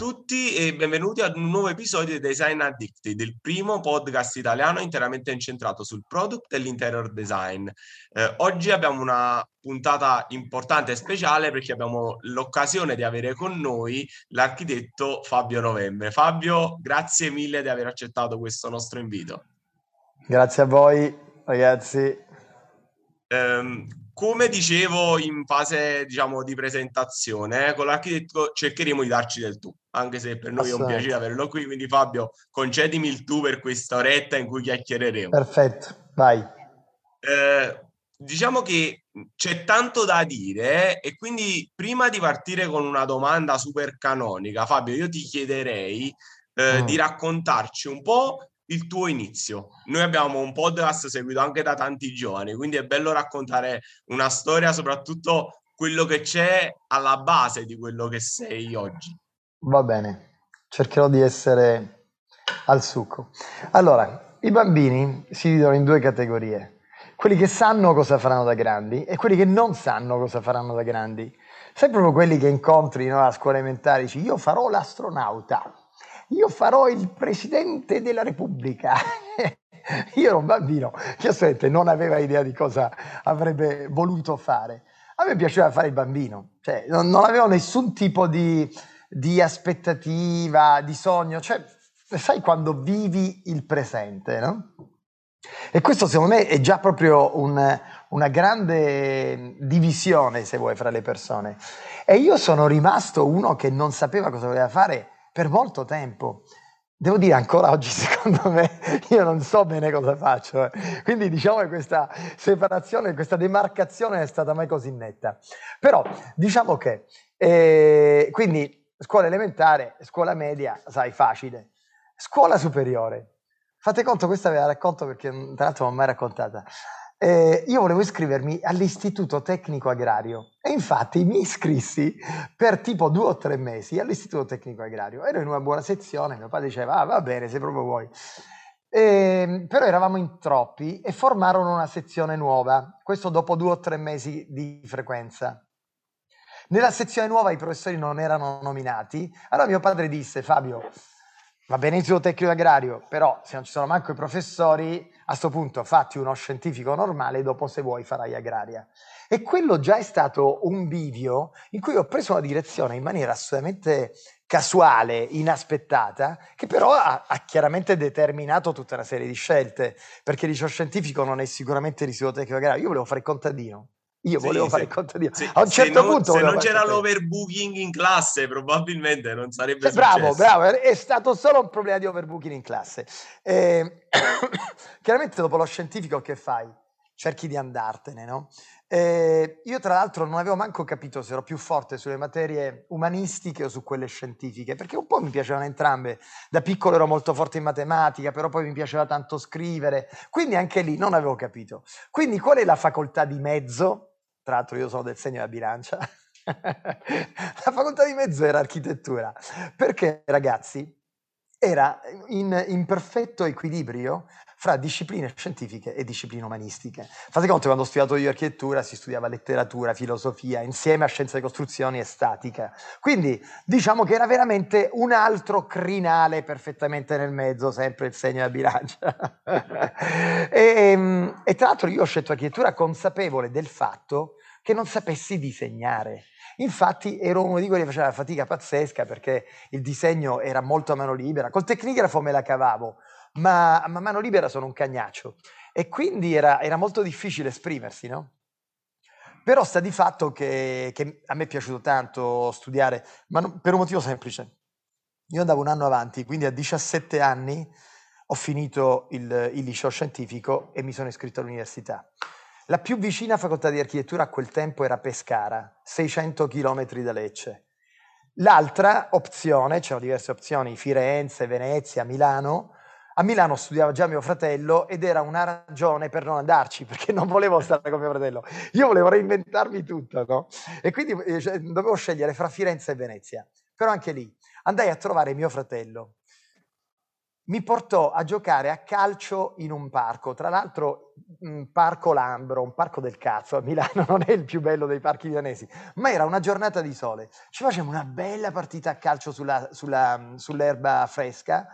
tutti e benvenuti ad un nuovo episodio di Design Addicted, il primo podcast italiano interamente incentrato sul product e l'interior design. Eh, oggi abbiamo una puntata importante e speciale perché abbiamo l'occasione di avere con noi l'architetto Fabio Novembre. Fabio, grazie mille di aver accettato questo nostro invito. Grazie a voi, ragazzi. Um, come dicevo in fase diciamo di presentazione, eh, con l'architetto cercheremo di darci del tu, anche se per noi è un piacere averlo qui. Quindi, Fabio, concedimi il tu per questa oretta in cui chiacchiereremo. Perfetto, vai. Eh, diciamo che c'è tanto da dire, eh, e quindi prima di partire con una domanda super canonica, Fabio, io ti chiederei eh, mm. di raccontarci un po' il tuo inizio. Noi abbiamo un podcast seguito anche da tanti giovani, quindi è bello raccontare una storia, soprattutto quello che c'è alla base di quello che sei oggi. Va bene, cercherò di essere al succo. Allora, i bambini si dividono in due categorie. Quelli che sanno cosa faranno da grandi e quelli che non sanno cosa faranno da grandi. Sai proprio quelli che incontri no, a scuola elementare, dici io farò l'astronauta io farò il presidente della Repubblica. io ero un bambino che non aveva idea di cosa avrebbe voluto fare. A me piaceva fare il bambino, cioè non, non avevo nessun tipo di, di, aspettativa, di sogno, cioè sai quando vivi il presente, no? E questo secondo me è già proprio un, una grande divisione, se vuoi, fra le persone. E io sono rimasto uno che non sapeva cosa voleva fare per molto tempo. Devo dire ancora oggi, secondo me, io non so bene cosa faccio. Eh. Quindi diciamo che questa separazione, questa demarcazione è stata mai così netta. Però diciamo che, eh, quindi scuola elementare, scuola media, sai, facile. Scuola superiore. Fate conto, questa ve la racconto perché tra l'altro non l'ho mai raccontata eh, io volevo iscrivermi all'Istituto Tecnico Agrario e infatti mi iscrissi per tipo due o tre mesi all'Istituto Tecnico Agrario. Ero in una buona sezione, mio padre diceva ah, va bene se proprio vuoi. Eh, però eravamo in troppi e formarono una sezione nuova, questo dopo due o tre mesi di frequenza. Nella sezione nuova i professori non erano nominati, allora mio padre disse Fabio, va bene il tecnico agrario, però se non ci sono manco i professori, a questo punto fatti uno scientifico normale, dopo se vuoi farai agraria. E quello già è stato un bivio in cui ho preso una direzione in maniera assolutamente casuale, inaspettata, che però ha, ha chiaramente determinato tutta una serie di scelte, perché liceo scientifico non è sicuramente tecnico agrario, io volevo fare il contadino. Io sì, volevo fare il contadino. Sì, a un certo non, punto. Se non c'era l'overbooking in classe, probabilmente non sarebbe eh, Bravo, bravo. È stato solo un problema di overbooking in classe. Eh, chiaramente, dopo lo scientifico, che fai? Cerchi di andartene, no? Eh, io, tra l'altro, non avevo manco capito se ero più forte sulle materie umanistiche o su quelle scientifiche, perché un po' mi piacevano entrambe. Da piccolo ero molto forte in matematica, però poi mi piaceva tanto scrivere. Quindi anche lì non avevo capito. Quindi, qual è la facoltà di mezzo? Tra l'altro io sono del segno della bilancia. la facoltà di mezzo era architettura, perché ragazzi era in, in, perfetto equilibrio fra discipline scientifiche e discipline umanistiche. Fate conto, quando ho studiato io architettura si studiava letteratura, filosofia, insieme a scienze di costruzioni e statica. Quindi diciamo che era veramente un altro crinale perfettamente nel mezzo, sempre il segno della bilancia. e, ehm, e tra l'altro io ho scelto architettura consapevole del fatto che non sapessi disegnare. Infatti ero uno di quelli che faceva una fatica pazzesca perché il disegno era molto a mano libera. Col tecnigrafo me la cavavo, ma a mano libera sono un cagnaccio. E quindi era, era molto difficile esprimersi, no? Però sta di fatto che, che, a me è piaciuto tanto studiare, ma non, per un motivo semplice. Io andavo un anno avanti, quindi a 17 anni ho finito il, il liceo scientifico e mi sono iscritto all'università. La più vicina facoltà di architettura a quel tempo era Pescara, 600 km da Lecce. L'altra opzione, c'erano diverse opzioni, Firenze, Venezia, Milano. A Milano studiava già mio fratello ed era una ragione per non andarci, perché non volevo stare con mio fratello. Io volevo reinventarmi tutto, no? E quindi eh, cioè, dovevo scegliere fra Firenze e Venezia. Però anche lì andai a trovare mio fratello mi portò a giocare a calcio in un parco, tra l'altro un parco Lambro, un parco del cazzo, a Milano non è il più bello dei parchi milanesi, ma era una giornata di sole. Ci facevamo una bella partita a calcio sulla, sulla, sull'erba fresca.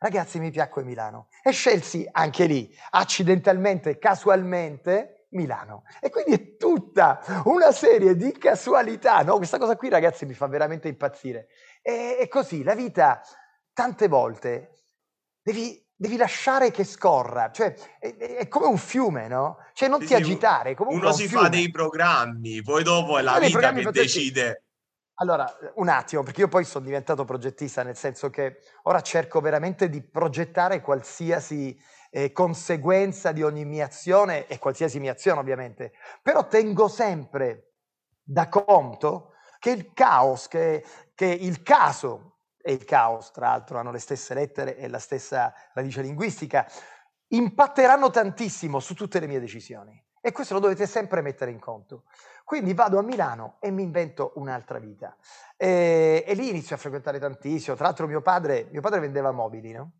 Ragazzi, mi piacque Milano e scelsi anche lì, accidentalmente, casualmente, Milano. E quindi è tutta una serie di casualità, no? Questa cosa qui, ragazzi, mi fa veramente impazzire. E, e così, la vita, tante volte, devi, devi lasciare che scorra, cioè è, è, come un fiume, no? Cioè non sì, ti agitare. Uno si fiume. fa dei programmi, poi dopo è la vita che decide. Allora, un attimo, perché io poi sono diventato progettista, nel senso che ora cerco veramente di progettare qualsiasi eh, conseguenza di ogni mia azione e qualsiasi mia azione ovviamente, però tengo sempre da conto che il caos, che, che il caso e il caos, tra l'altro hanno le stesse lettere e la stessa radice linguistica, impatteranno tantissimo su tutte le mie decisioni. E questo lo dovete sempre mettere in conto. Quindi vado a Milano e mi invento un'altra vita. E, e lì inizio a frequentare tantissimo. Tra l'altro mio padre, mio padre vendeva mobili, no?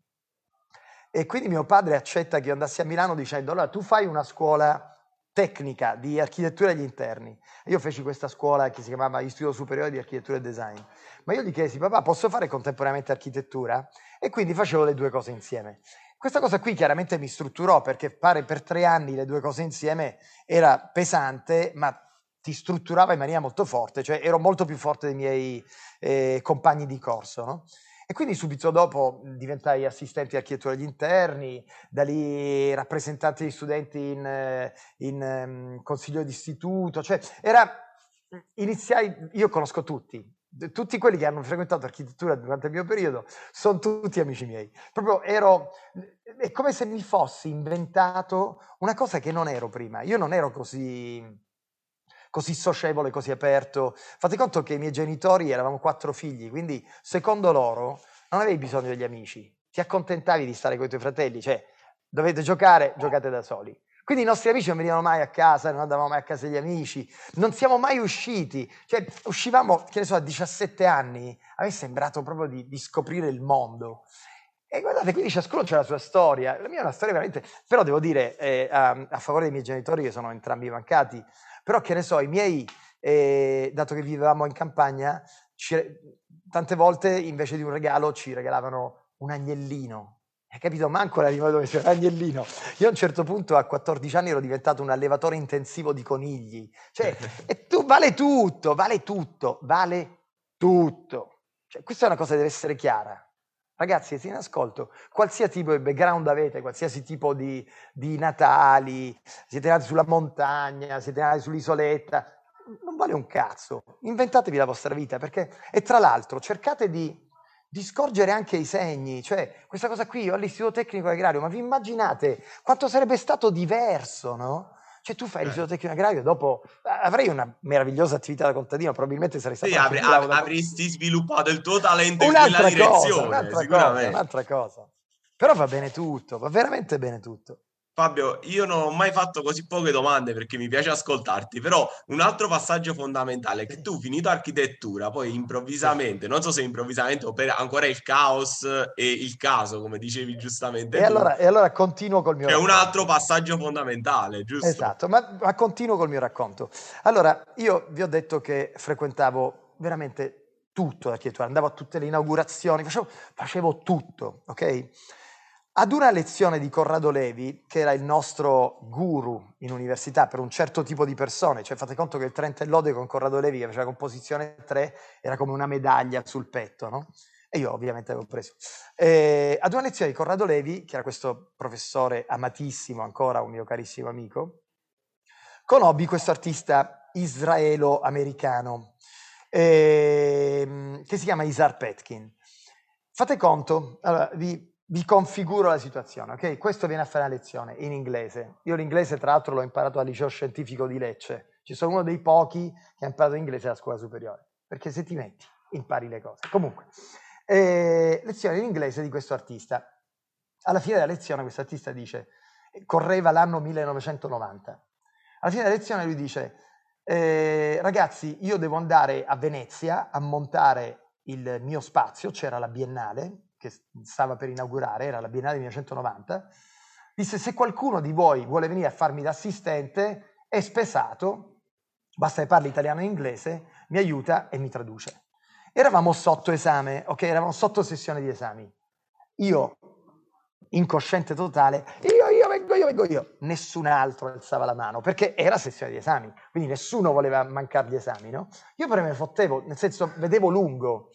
E quindi mio padre accetta che io andassi a Milano dicendo allora tu fai una scuola tecnica di architettura degli interni. Io feci questa scuola che si chiamava Istituto Superiore di Architettura e Design. Ma io gli chiesi, papà, posso fare contemporaneamente architettura? E quindi facevo le due cose insieme. Questa cosa qui chiaramente mi strutturò perché fare per tre anni le due cose insieme era pesante, ma ti strutturava in maniera molto forte, cioè ero molto più forte dei miei eh, compagni di corso. No? E quindi subito dopo diventai assistente di architettura degli interni, da lì rappresentante di studenti in, in um, consiglio d'istituto, cioè era, iniziai, io conosco tutti, tutti quelli che hanno frequentato architettura durante il mio periodo sono tutti amici miei. Proprio ero, è come se mi fossi inventato una cosa che non ero prima. Io non ero così, così socievole, così aperto. Fate conto che i miei genitori eravamo quattro figli, quindi secondo loro non avevi bisogno degli amici, ti accontentavi di stare con i tuoi fratelli, cioè dovete giocare, giocate da soli. Quindi i nostri amici non venivano mai a casa, non andavamo mai a casa degli amici, non siamo mai usciti. Cioè, uscivamo, che ne so, a 17 anni, a me è sembrato proprio di, di scoprire il mondo. E guardate, quindi ciascuno c'è la sua storia. La mia è una storia veramente... Però devo dire, eh, a, a, favore dei miei genitori, che sono entrambi mancati, però che ne so, i miei, eh, dato che vivevamo in campagna, ci, tante volte invece di un regalo ci regalavano un agnellino hai capito? Manco la dove c'è l'agnellino. Io a un certo punto a 14 anni ero diventato un allevatore intensivo di conigli. Cioè, e tu, vale tutto, vale tutto, vale tutto. Cioè, questa è una cosa che deve essere chiara. Ragazzi, siete in ascolto, qualsiasi tipo di background avete, qualsiasi tipo di, di natali, siete nati sulla montagna, siete nati sull'isoletta, non vale un cazzo. Inventatevi la vostra vita perché, e tra l'altro, cercate di di scorgere anche i segni, cioè questa cosa qui, io all'istituto tecnico agrario, ma vi immaginate quanto sarebbe stato diverso, no? Cioè tu fai l'istituto tecnico agrario, dopo avrei una meravigliosa attività da contadino, probabilmente sarei stato... Sì, avre, av- avresti sviluppato il tuo talento in quella direzione, un'altra cosa, un'altra cosa. Però va bene tutto, va veramente bene tutto. Fabio, io non ho mai fatto così poche domande perché mi piace ascoltarti, però un altro passaggio fondamentale è che tu finito architettura, poi improvvisamente, non so se improvvisamente o per ancora il caos e il caso, come dicevi giustamente. E, allora, e allora, continuo col mio È un altro passaggio fondamentale, giusto? Esatto, ma, ma continuo col mio racconto. Allora, io vi ho detto che frequentavo veramente tutto l'architettura, andavo a tutte le inaugurazioni, facevo, facevo tutto, ok? Ad una lezione di Corrado Levi, che era il nostro guru in università per un certo tipo di persone, cioè fate conto che il Trent lode con Corrado Levi, che faceva composizione 3, era come una medaglia sul petto, no? E io ovviamente avevo preso. Eh, ad una lezione di Corrado Levi, che era questo professore amatissimo ancora, un mio carissimo amico, conobbi questo artista israelo-americano eh, che si chiama Isar Petkin. Fate conto, allora, vi, vi configuro la situazione, ok? Questo viene a fare una lezione in inglese. Io l'inglese, tra l'altro, l'ho imparato al liceo scientifico di Lecce. Ci sono uno dei pochi che ha imparato inglese alla scuola superiore. Perché se ti metti, impari le cose. Comunque, eh, lezione in inglese di questo artista. Alla fine della lezione questo artista dice, correva l'anno 1990. Alla fine della lezione lui dice, eh, ragazzi, io devo andare a Venezia a montare il mio spazio, c'era la Biennale, che stava per inaugurare, era la Biennale 1990, disse se qualcuno di voi vuole venire a farmi da assistente è spesato, basta che parli italiano e inglese, mi aiuta e mi traduce. Eravamo sotto esame, ok? Eravamo sotto sessione di esami. Io, incosciente totale, io, io vengo, io vengo io. Nessun altro alzava la mano, perché era sessione di esami, quindi nessuno voleva mancare gli esami, no? Io però me fottevo, nel senso, vedevo lungo.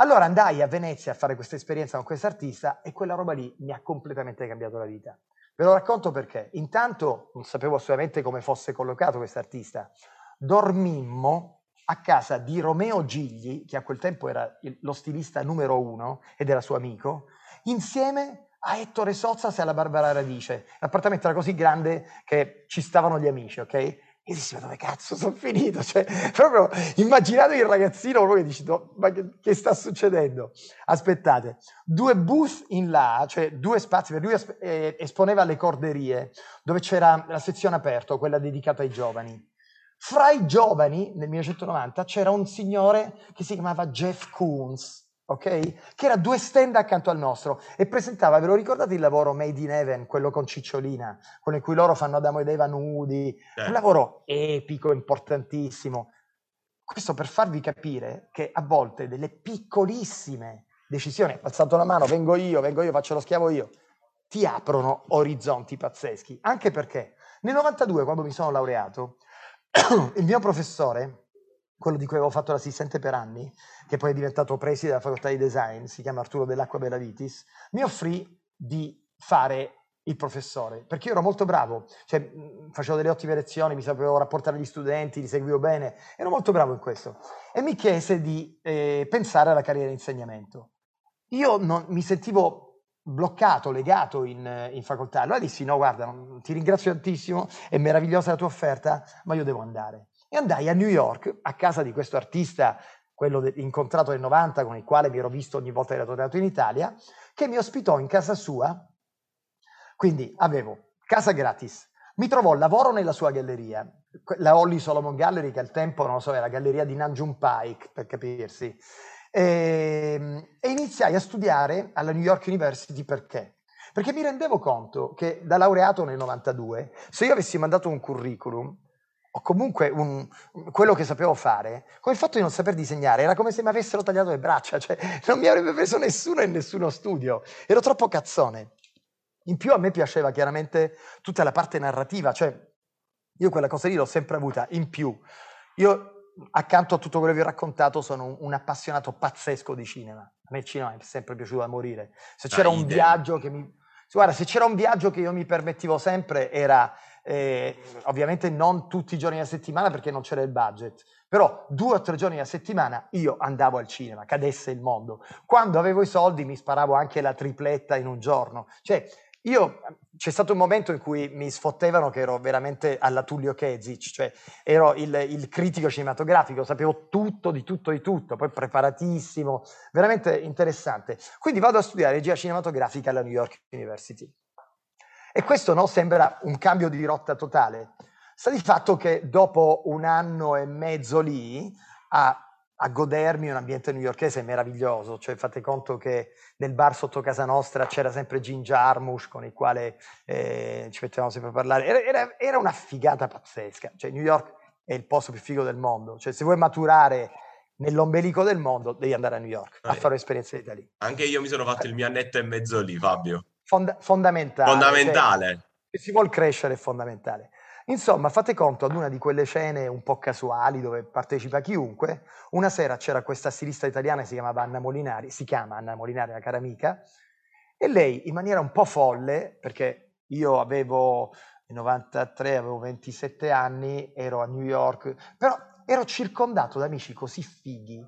Allora andai a Venezia a fare questa esperienza con questo artista e quella roba lì mi ha completamente cambiato la vita. Ve lo racconto perché. Intanto non sapevo assolutamente come fosse collocato questo artista. Dormimmo a casa di Romeo Gigli, che a quel tempo era lo stilista numero uno ed era suo amico, insieme a Ettore Sozzas e alla Barbara Radice. L'appartamento era così grande che ci stavano gli amici, ok? Io dissi, ma dove cazzo sono finito? Cioè, proprio immaginate il ragazzino proprio che dici, ma che, che, sta succedendo? Aspettate, due booth in là, cioè due spazi, per lui eh, esponeva le corderie, dove c'era la sezione aperta, quella dedicata ai giovani. Fra i giovani, nel 1990, c'era un signore che si chiamava Jeff Koons, ok? Che era due stand accanto al nostro e presentava, ve lo ricordate il lavoro Made in Heaven, quello con Cicciolina, con il cui loro fanno Adamo ed Eva nudi, eh. un lavoro epico, importantissimo. Questo per farvi capire che a volte delle piccolissime decisioni, alzato la mano, vengo io, vengo io, faccio lo schiavo io, ti aprono orizzonti pazzeschi. Anche perché nel 92, quando mi sono laureato, il mio professore, quello di cui avevo fatto l'assistente per anni, che poi è diventato preside della facoltà di design, si chiama Arturo dell'Acqua Bellavitis, mi offrì di fare il professore, perché io ero molto bravo, cioè facevo delle ottime lezioni, mi sapevo rapportare agli studenti, li seguivo bene, ero molto bravo in questo. E mi chiese di eh, pensare alla carriera di insegnamento. Io non, mi sentivo bloccato, legato in, in, facoltà. Allora dissi: No, guarda, ti ringrazio tantissimo, è meravigliosa la tua offerta, ma io devo andare. E andai a New York, a casa di questo artista, quello de- incontrato nel 90, con il quale mi ero visto ogni volta che ero tornato in Italia, che mi ospitò in casa sua. Quindi avevo casa gratis, mi trovò lavoro nella sua galleria, la Holly Solomon Gallery, che al tempo, non lo so, era la galleria di Nanjum Pike, per capirsi. E, ehm, e iniziai a studiare alla New York University perché? Perché mi rendevo conto che da laureato nel 92, se io avessi mandato un curriculum, o comunque un, quello che sapevo fare, con il fatto di non saper disegnare, era come se mi avessero tagliato le braccia, cioè non mi avrebbe preso nessuno in nessuno studio, ero troppo cazzone. In più a me piaceva chiaramente tutta la parte narrativa, cioè io quella cosa lì l'ho sempre avuta, in più. Io accanto a tutto quello che vi ho raccontato, sono un, un, appassionato pazzesco di cinema. A me il cinema è sempre piaciuto da morire. Se c'era ah, un idea. viaggio che mi. Guarda, se c'era un viaggio che io mi permettevo sempre era eh, ovviamente non tutti i giorni a settimana perché non c'era il budget, però due o tre giorni a settimana io andavo al cinema, cadesse il mondo. Quando avevo i soldi mi sparavo anche la tripletta in un giorno. Cioè, io c'è stato un momento in cui mi sfottevano che ero veramente alla Tullio Kezic, cioè ero il, il, critico cinematografico, sapevo tutto di tutto di tutto, poi preparatissimo, veramente interessante. Quindi vado a studiare regia cinematografica alla New York University. E questo no, sembra un cambio di rotta totale. Sta di fatto che dopo un anno e mezzo lì, a a godermi un ambiente newyorkese meraviglioso, cioè fate conto che nel bar sotto casa nostra c'era sempre Ginger Armush con il quale eh, ci mettevamo sempre a parlare, era, era, era, una figata pazzesca, cioè New York è il posto più figo del mondo, cioè se vuoi maturare nell'ombelico del mondo devi andare a New York a fare un'esperienza di lì. Anche io mi sono fatto il mio annetto e mezzo lì, Fabio. Fonda- fondamentale. Fondamentale. Cioè, se si vuole crescere è fondamentale. Insomma, fate conto ad una di quelle scene un po' casuali dove partecipa chiunque. Una sera c'era questa stilista italiana che si chiamava Anna Molinari, si chiama Anna Molinari, una cara amica, e lei in maniera un po' folle, perché io avevo nel 93, avevo 27 anni, ero a New York, però ero circondato da amici così fighi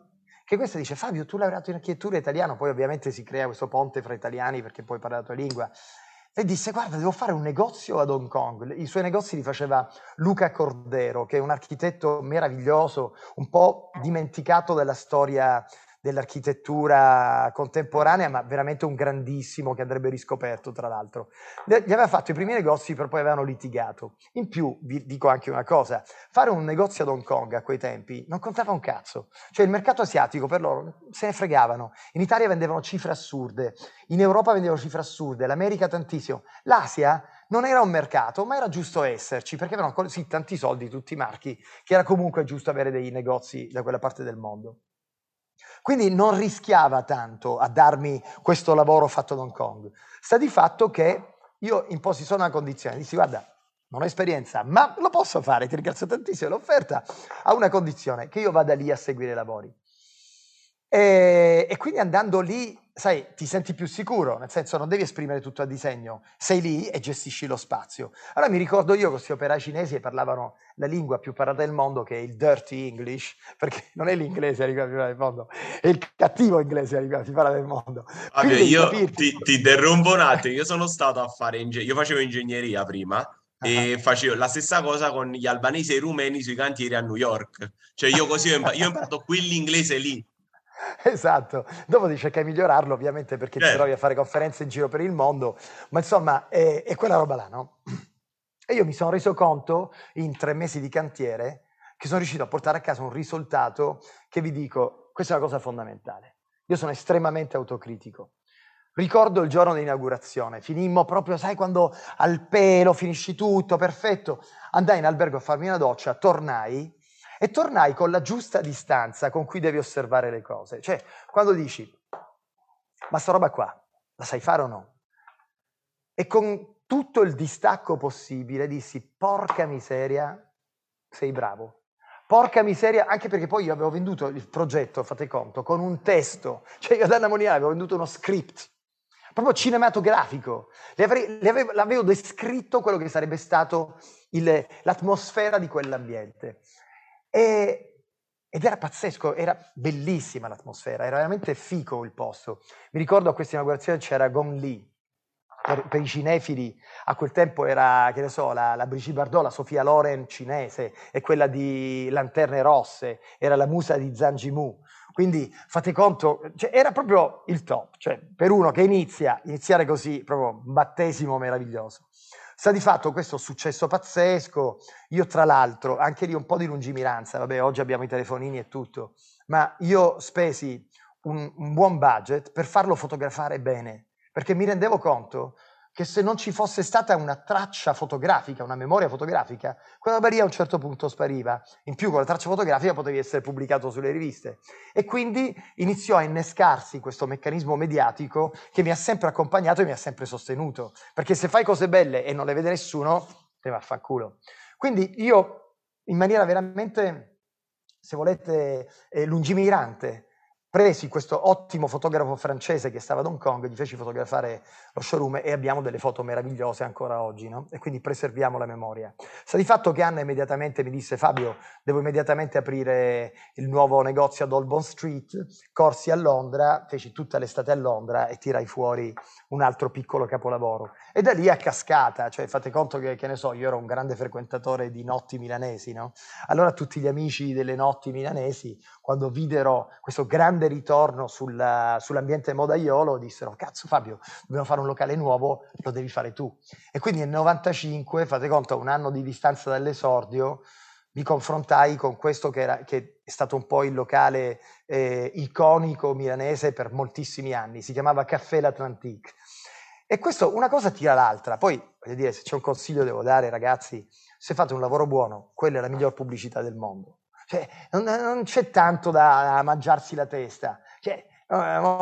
che questa dice Fabio, tu laureato in architettura italiano, poi ovviamente si crea questo ponte fra italiani perché poi parla la tua lingua e disse guarda devo fare un negozio ad Hong Kong. I suoi negozi li faceva Luca Cordero, che è un architetto meraviglioso, un po' dimenticato della storia dell'architettura contemporanea, ma veramente un grandissimo che andrebbe riscoperto, tra l'altro. Gli aveva fatto i primi negozi, però poi avevano litigato. In più, vi dico anche una cosa, fare un negozio ad Hong Kong a quei tempi non contava un cazzo. Cioè il mercato asiatico per loro se ne fregavano. In Italia vendevano cifre assurde, in Europa vendevano cifre assurde, l'America tantissimo. L'Asia non era un mercato, ma era giusto esserci, perché avevano così tanti soldi tutti i marchi, che era comunque giusto avere dei negozi da quella parte del mondo. Quindi non rischiava tanto a darmi questo lavoro fatto ad Hong Kong. Sta di fatto che io imposi solo una condizione, dissi guarda, non ho esperienza, ma lo posso fare, ti ringrazio tantissimo, l'offerta ha una condizione, che io vada lì a seguire i lavori. E, e quindi andando lì sai, ti senti più sicuro, nel senso non devi esprimere tutto a disegno, sei lì e gestisci lo spazio. Allora mi ricordo io questi operai cinesi che parlavano la lingua più parlata del mondo, che è il dirty English, perché non è l'inglese la lingua più parlata del mondo, è il cattivo inglese la lingua più parlata del mondo. Vabbè, io ti, ti interrompo un attimo, io sono stato a fare, inge- io facevo ingegneria prima, e facevo la stessa cosa con gli albanesi e i rumeni sui cantieri a New York. Cioè io così ho, impa- io ho imparato quell'inglese lì. Esatto, dopo ti cerca di migliorarlo ovviamente perché certo. ti trovi a fare conferenze in giro per il mondo, ma insomma è, è quella roba là, no? E io mi sono reso conto in tre mesi di cantiere che sono riuscito a portare a casa un risultato che vi dico, questa è una cosa fondamentale. Io sono estremamente autocritico. Ricordo il giorno di inaugurazione, finimmo proprio, sai, quando al pelo finisci tutto, perfetto. Andai in albergo a farmi una doccia, tornai e tornai con la giusta distanza con cui devi osservare le cose. Cioè, quando dici, ma sta roba qua, la sai fare o no? E con tutto il distacco possibile dissi, porca miseria, sei bravo. Porca miseria, anche perché poi io avevo venduto il progetto, fate conto, con un testo. Cioè io ad Anna Moniale avevo venduto uno script, proprio cinematografico. Le avrei, le avevo, l'avevo descritto quello che sarebbe stato il, l'atmosfera di quell'ambiente. E, ed era pazzesco, era bellissima l'atmosfera, era veramente fico il posto. Mi ricordo a questa inaugurazione c'era Gong Li, per, per, i cinefili a quel tempo era, che ne so, la, la Brigitte Bardot, la Sofia Loren cinese e quella di Lanterne Rosse, era la musa di Zhang Jimu. Quindi fate conto, cioè, era proprio il top, cioè per uno che inizia, iniziare così, proprio un battesimo meraviglioso. Sta di fatto questo successo pazzesco, io tra l'altro, anche lì un po' di lungimiranza, vabbè oggi abbiamo i telefonini e tutto, ma io spesi un, un buon budget per farlo fotografare bene, perché mi rendevo conto che se non ci fosse stata una traccia fotografica, una memoria fotografica, quella roba a un certo punto spariva. In più con la traccia fotografica potevi essere pubblicato sulle riviste. E quindi iniziò a innescarsi questo meccanismo mediatico che mi ha sempre accompagnato e mi ha sempre sostenuto. Perché se fai cose belle e non le vede nessuno, te va a fa culo. Quindi io, in maniera veramente, se volete, eh, lungimirante, presi questo ottimo fotografo francese che stava ad Hong Kong, gli feci fotografare lo showroom e abbiamo delle foto meravigliose ancora oggi, no? E quindi preserviamo la memoria. Sta di fatto che Anna immediatamente mi disse Fabio, devo immediatamente aprire il nuovo negozio ad Holborn Street, corsi a Londra, feci tutta l'estate a Londra e tirai fuori un altro piccolo capolavoro. E da lì a cascata, cioè fate conto che, che ne so, io ero un grande frequentatore di notti milanesi, no? Allora tutti gli amici delle notti milanesi, quando videro questo grande grande ritorno sulla, sull'ambiente modaiolo, dissero, cazzo Fabio, dobbiamo fare un locale nuovo, lo devi fare tu. E quindi nel 95, fate conto, un anno di distanza dall'esordio, mi confrontai con questo che, era, che è stato un po' il locale eh, iconico milanese per moltissimi anni, si chiamava Caffè L'Atlantique. E questo una cosa tira l'altra, poi voglio dire, se c'è un consiglio devo dare ragazzi, se fate un lavoro buono, quella è la miglior pubblicità del mondo. Cioè, non, non, c'è tanto da mangiarsi la testa. Cioè,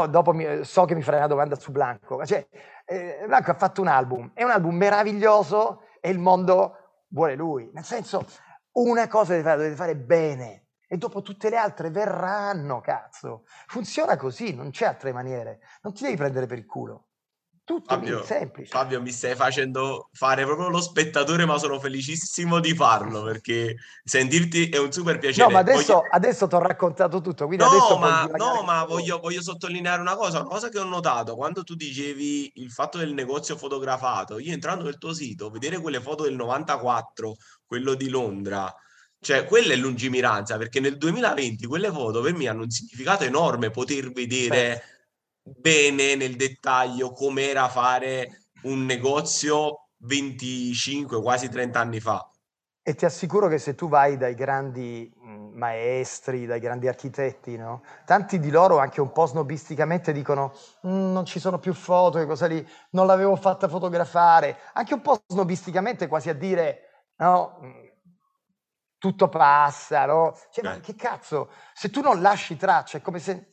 dopo mi, so che mi farai una domanda su Blanco. Cioè, eh, Blanco ha fatto un album, è un album meraviglioso e il mondo vuole lui. Nel senso, una cosa deve fare, deve fare bene e dopo tutte le altre verranno, cazzo. Funziona così, non c'è altre maniere. Non ti devi prendere per il culo. Tutto Fabio, semplice. Fabio, mi stai facendo fare proprio lo spettatore, ma sono felicissimo di farlo perché sentirti è un super piacere. No, ma adesso, voglio... adesso ti ho raccontato tutto. no, ma, no, ma voglio, voglio, sottolineare una cosa, una cosa che ho notato quando tu dicevi il fatto del negozio fotografato. Io entrando nel tuo sito, vedere quelle foto del 94, quello di Londra, Cioè, quella è lungimiranza, perché nel 2020 quelle foto per me hanno un significato enorme poter vedere certo. Bene nel dettaglio com'era fare un negozio 25, quasi 30 anni fa. E ti assicuro che se tu vai dai grandi mhmm, maestri, dai grandi architetti, no? tanti di loro anche un po' snobisticamente dicono mm, non ci sono più foto, che cosa lì, non l'avevo fatta fotografare, anche un po' snobisticamente quasi a dire no, mhmm, tutto passa, no? Cioè, ma che cazzo, se tu non lasci traccia è come se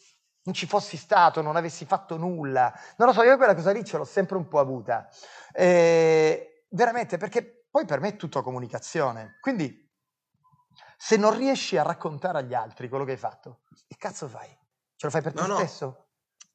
non ci fossi stato, non avessi fatto nulla. Non lo so, io quella cosa lì ce l'ho sempre un po' avuta. Eh, veramente, perché poi per me è tutto comunicazione. Quindi, se non riesci a raccontare agli altri quello che hai fatto, che cazzo fai? Ce lo fai per te no. stesso?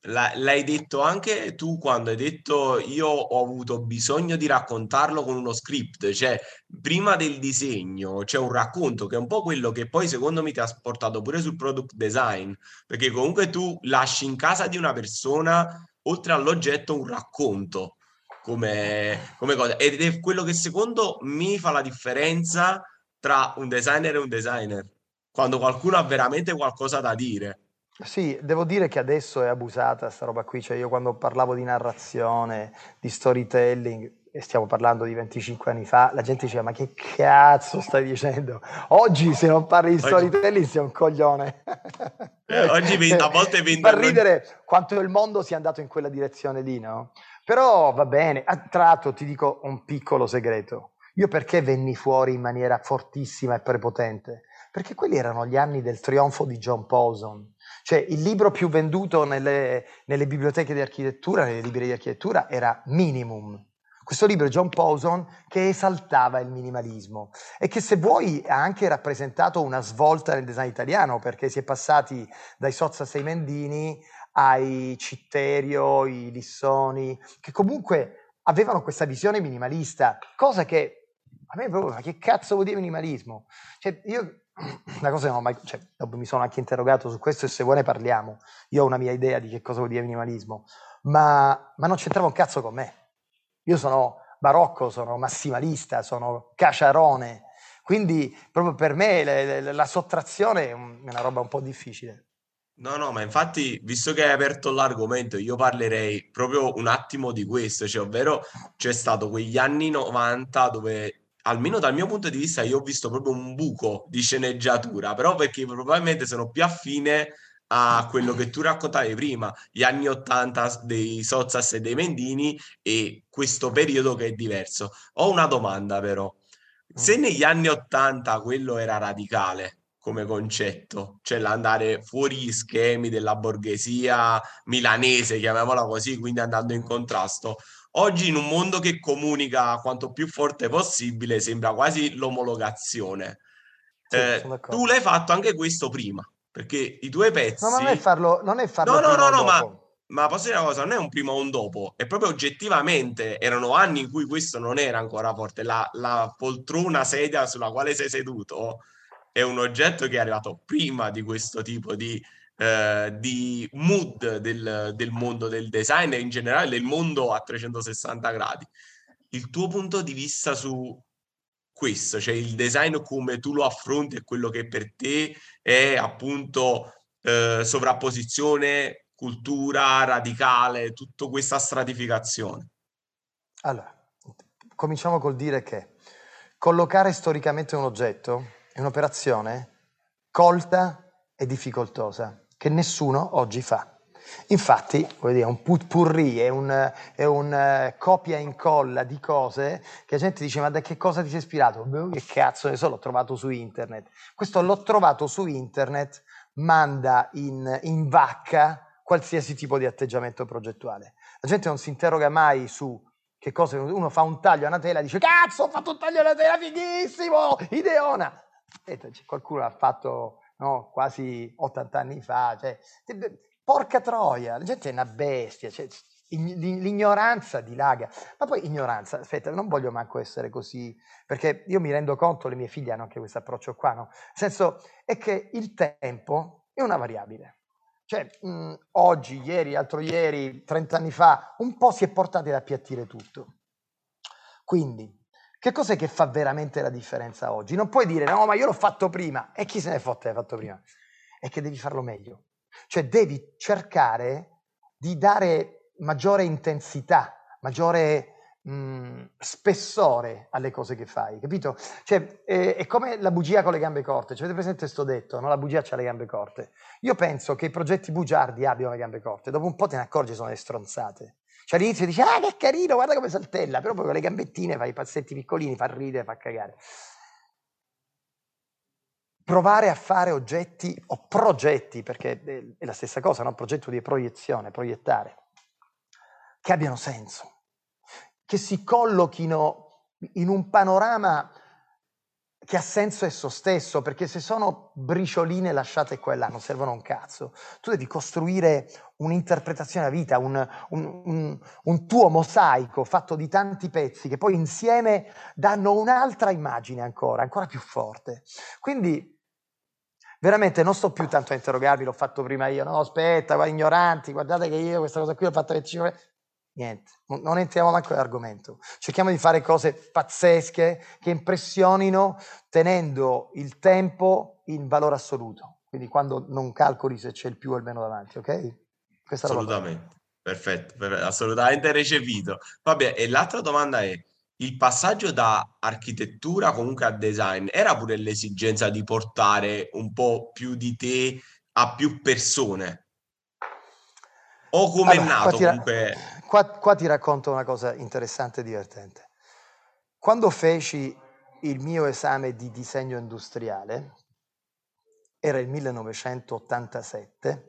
L'hai detto anche tu quando hai detto io ho avuto bisogno di raccontarlo con uno script, cioè prima del disegno c'è un racconto che è un po' quello che poi secondo me ti ha portato pure sul product design, perché comunque tu lasci in casa di una persona oltre all'oggetto un racconto come, come cosa. Ed è quello che secondo me fa la differenza tra un designer e un designer, quando qualcuno ha veramente qualcosa da dire. Sì, devo dire che adesso è abusata sta roba qui, cioè io quando parlavo di narrazione, di storytelling, e stiamo parlando di 25 anni fa, la gente diceva ma che cazzo stai dicendo? Oggi se non parli di storytelling sei un coglione. Eh, oggi a volte vendo... Per ridere quanto il mondo sia andato in quella direzione lì, no? Però va bene, a tratto ti dico un piccolo segreto. Io perché venni fuori in maniera fortissima e prepotente? Perché quelli erano gli anni del trionfo di John Pawson. Cioè il libro più venduto nelle, nelle biblioteche di architettura, nelle librerie di architettura, era Minimum. Questo libro John Pawson che esaltava il minimalismo e che se vuoi ha anche rappresentato una svolta nel design italiano perché si è passati dai Sozza Seimendini ai Citterio, i Lissoni, che comunque avevano questa visione minimalista, cosa che a me proprio, ma che cazzo vuol dire minimalismo? Cioè, io una cosa non ho mai, cioè, mi sono anche interrogato su questo e se vuoi ne parliamo, io ho una mia idea di che cosa vuol dire minimalismo, ma, ma non c'entrava un cazzo con me. Io sono barocco, sono massimalista, sono caciarone, quindi proprio per me le, le, la sottrazione è una roba un po' difficile. No, no, ma infatti, visto che hai aperto l'argomento, io parlerei proprio un attimo di questo, cioè, ovvero c'è stato quegli anni 90 dove, almeno dal mio punto di vista, io ho visto proprio un buco di sceneggiatura, però perché probabilmente sono più affine a quello che tu raccontavi prima, gli anni 80 dei Sozzas e dei Mendini e questo periodo che è diverso. Ho una domanda però, se mm. negli anni 80 quello era radicale, come concetto, cioè l'andare fuori gli schemi della borghesia milanese, chiamiamola così, quindi andando in contrasto. Oggi in un mondo che comunica quanto più forte possibile sembra quasi l'omologazione. Sì, eh, tu l'hai fatto anche questo prima, perché i due pezzi... No, ma non è farlo, non è farlo No, no, no, no, ma, ma posso dire una cosa, non è un prima o un dopo, è proprio oggettivamente, erano anni in cui questo non era ancora forte, la, la poltrona sedia sulla quale sei seduto è un oggetto che è arrivato prima di questo tipo di, eh, di mood del, del, mondo del design e in generale del mondo a 360 gradi. Il tuo punto di vista su questo, cioè il design come tu lo affronti e quello che per te è appunto eh, sovrapposizione, cultura radicale, tutta questa stratificazione? Allora, cominciamo col dire che collocare storicamente un oggetto è un'operazione colta e difficoltosa che nessuno oggi fa. Infatti, dire, un putpurri, è un, è un uh, copia e incolla di cose che la gente dice ma da che cosa ti sei ispirato? Beh, che cazzo ne so, l'ho trovato su internet. Questo l'ho trovato su internet, manda in, in vacca qualsiasi tipo di atteggiamento progettuale. La gente non si interroga mai su che cosa, uno fa un taglio a una tela e dice cazzo ho fatto un taglio a una tela fighissimo, ideona! Aspetta, qualcuno l'ha fatto no, quasi 80 anni fa. Cioè, porca troia, la gente è una bestia. Cioè, l'ignoranza dilaga. Ma poi ignoranza, aspetta, non voglio manco essere così, perché io mi rendo conto, le mie figlie hanno anche questo approccio qua, no? Nel senso è che il tempo è una variabile. Cioè, mh, oggi, ieri, altro ieri, 30 anni fa, un po' si è portati ad appiattire tutto. Quindi, Che cos'è che fa veramente la differenza oggi? Non puoi dire no, ma io l'ho fatto prima. E chi se ne fotte l'hai fatto prima? È che devi farlo meglio. Cioè devi cercare di dare maggiore intensità, maggiore mh, mhmm, spessore alle cose che fai, capito? Cioè, è, è, come la bugia con le gambe corte. Cioè, avete presente sto detto, no? La bugia ha le gambe corte. Io penso che i progetti bugiardi abbiano le gambe corte, dopo un po' te ne accorgi sono le stronzate. Cioè all'inizio dici, ah che carino, guarda come saltella, però poi con le gambettine fai i passetti piccolini, fa ridere, fa cagare. Provare a fare oggetti o progetti, perché è la stessa cosa, no? progetto di proiezione, proiettare, che abbiano senso che si collochino in un panorama che ha senso esso stesso, perché se sono bricioline lasciate qua e là non servono un cazzo. Tu devi costruire un'interpretazione della vita, un, un, un, un, tuo mosaico fatto di tanti pezzi che poi insieme danno un'altra immagine ancora, ancora più forte. Quindi veramente non sto più tanto a interrogarvi, l'ho fatto prima io, no aspetta, guarda, ignoranti, guardate che io questa cosa qui l'ho fatta 25 Niente, non entriamo manco nell'argomento. Cerchiamo di fare cose pazzesche che impressionino tenendo il tempo in valore assoluto. Quindi quando non calcoli se c'è il più o il meno davanti, ok? Questa assolutamente, perfetto, perfetto, assolutamente recepito. Vabbè, e l'altra domanda è, il passaggio da architettura comunque a design era pure l'esigenza di portare un po' più di te a più persone? O come allora, è nato comunque? Qua, qua ti racconto una cosa interessante e divertente. Quando feci il mio esame di disegno industriale, era il 1987,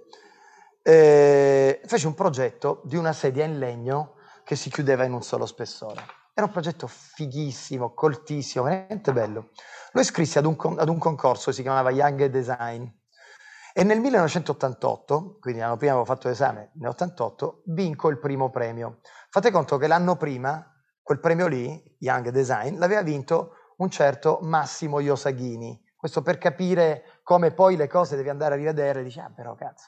eh, feci un progetto di una sedia in legno che si chiudeva in un solo spessore. Era un progetto fighissimo, coltissimo, veramente bello. Lo iscrissi ad un, ad un concorso, si chiamava Young Design, e nel 1988, quindi l'anno prima avevo fatto l'esame, nel 88, vinco il primo premio. Fate conto che l'anno prima, quel premio lì, Young Design, l'aveva vinto un certo Massimo Iosaghini. Questo per capire come poi le cose devi andare a rivedere, dici, ah però cazzo.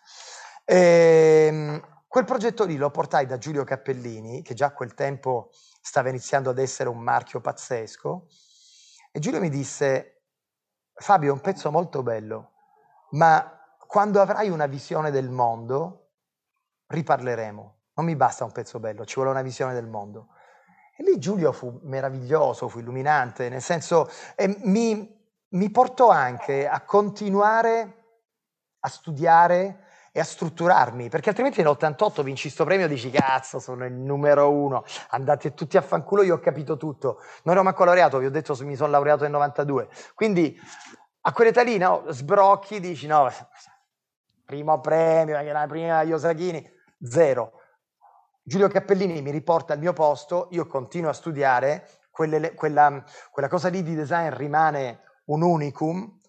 E, ehm, quel progetto lì lo portai da Giulio Cappellini, che già a quel tempo stava iniziando ad essere un marchio pazzesco, e Giulio mi disse, Fabio, è un pezzo molto bello, ma quando avrai una visione del mondo, riparleremo. Non mi basta un pezzo bello, ci vuole una visione del mondo. E lì Giulio fu meraviglioso, fu illuminante, nel senso, eh, mi, mi portò anche a continuare a studiare e a strutturarmi, perché altrimenti nell'88 vinci questo premio e dici cazzo, sono il numero uno, andate tutti a fanculo, io ho capito tutto. Non ero manco laureato, vi ho detto mi sono laureato nel 92. Quindi a quell'età lì, no, sbrocchi, dici no, primo premio, la prima Iosachini, zero. Giulio Cappellini mi riporta al mio posto, io continuo a studiare, quelle, quella, quella cosa lì di design rimane un unicum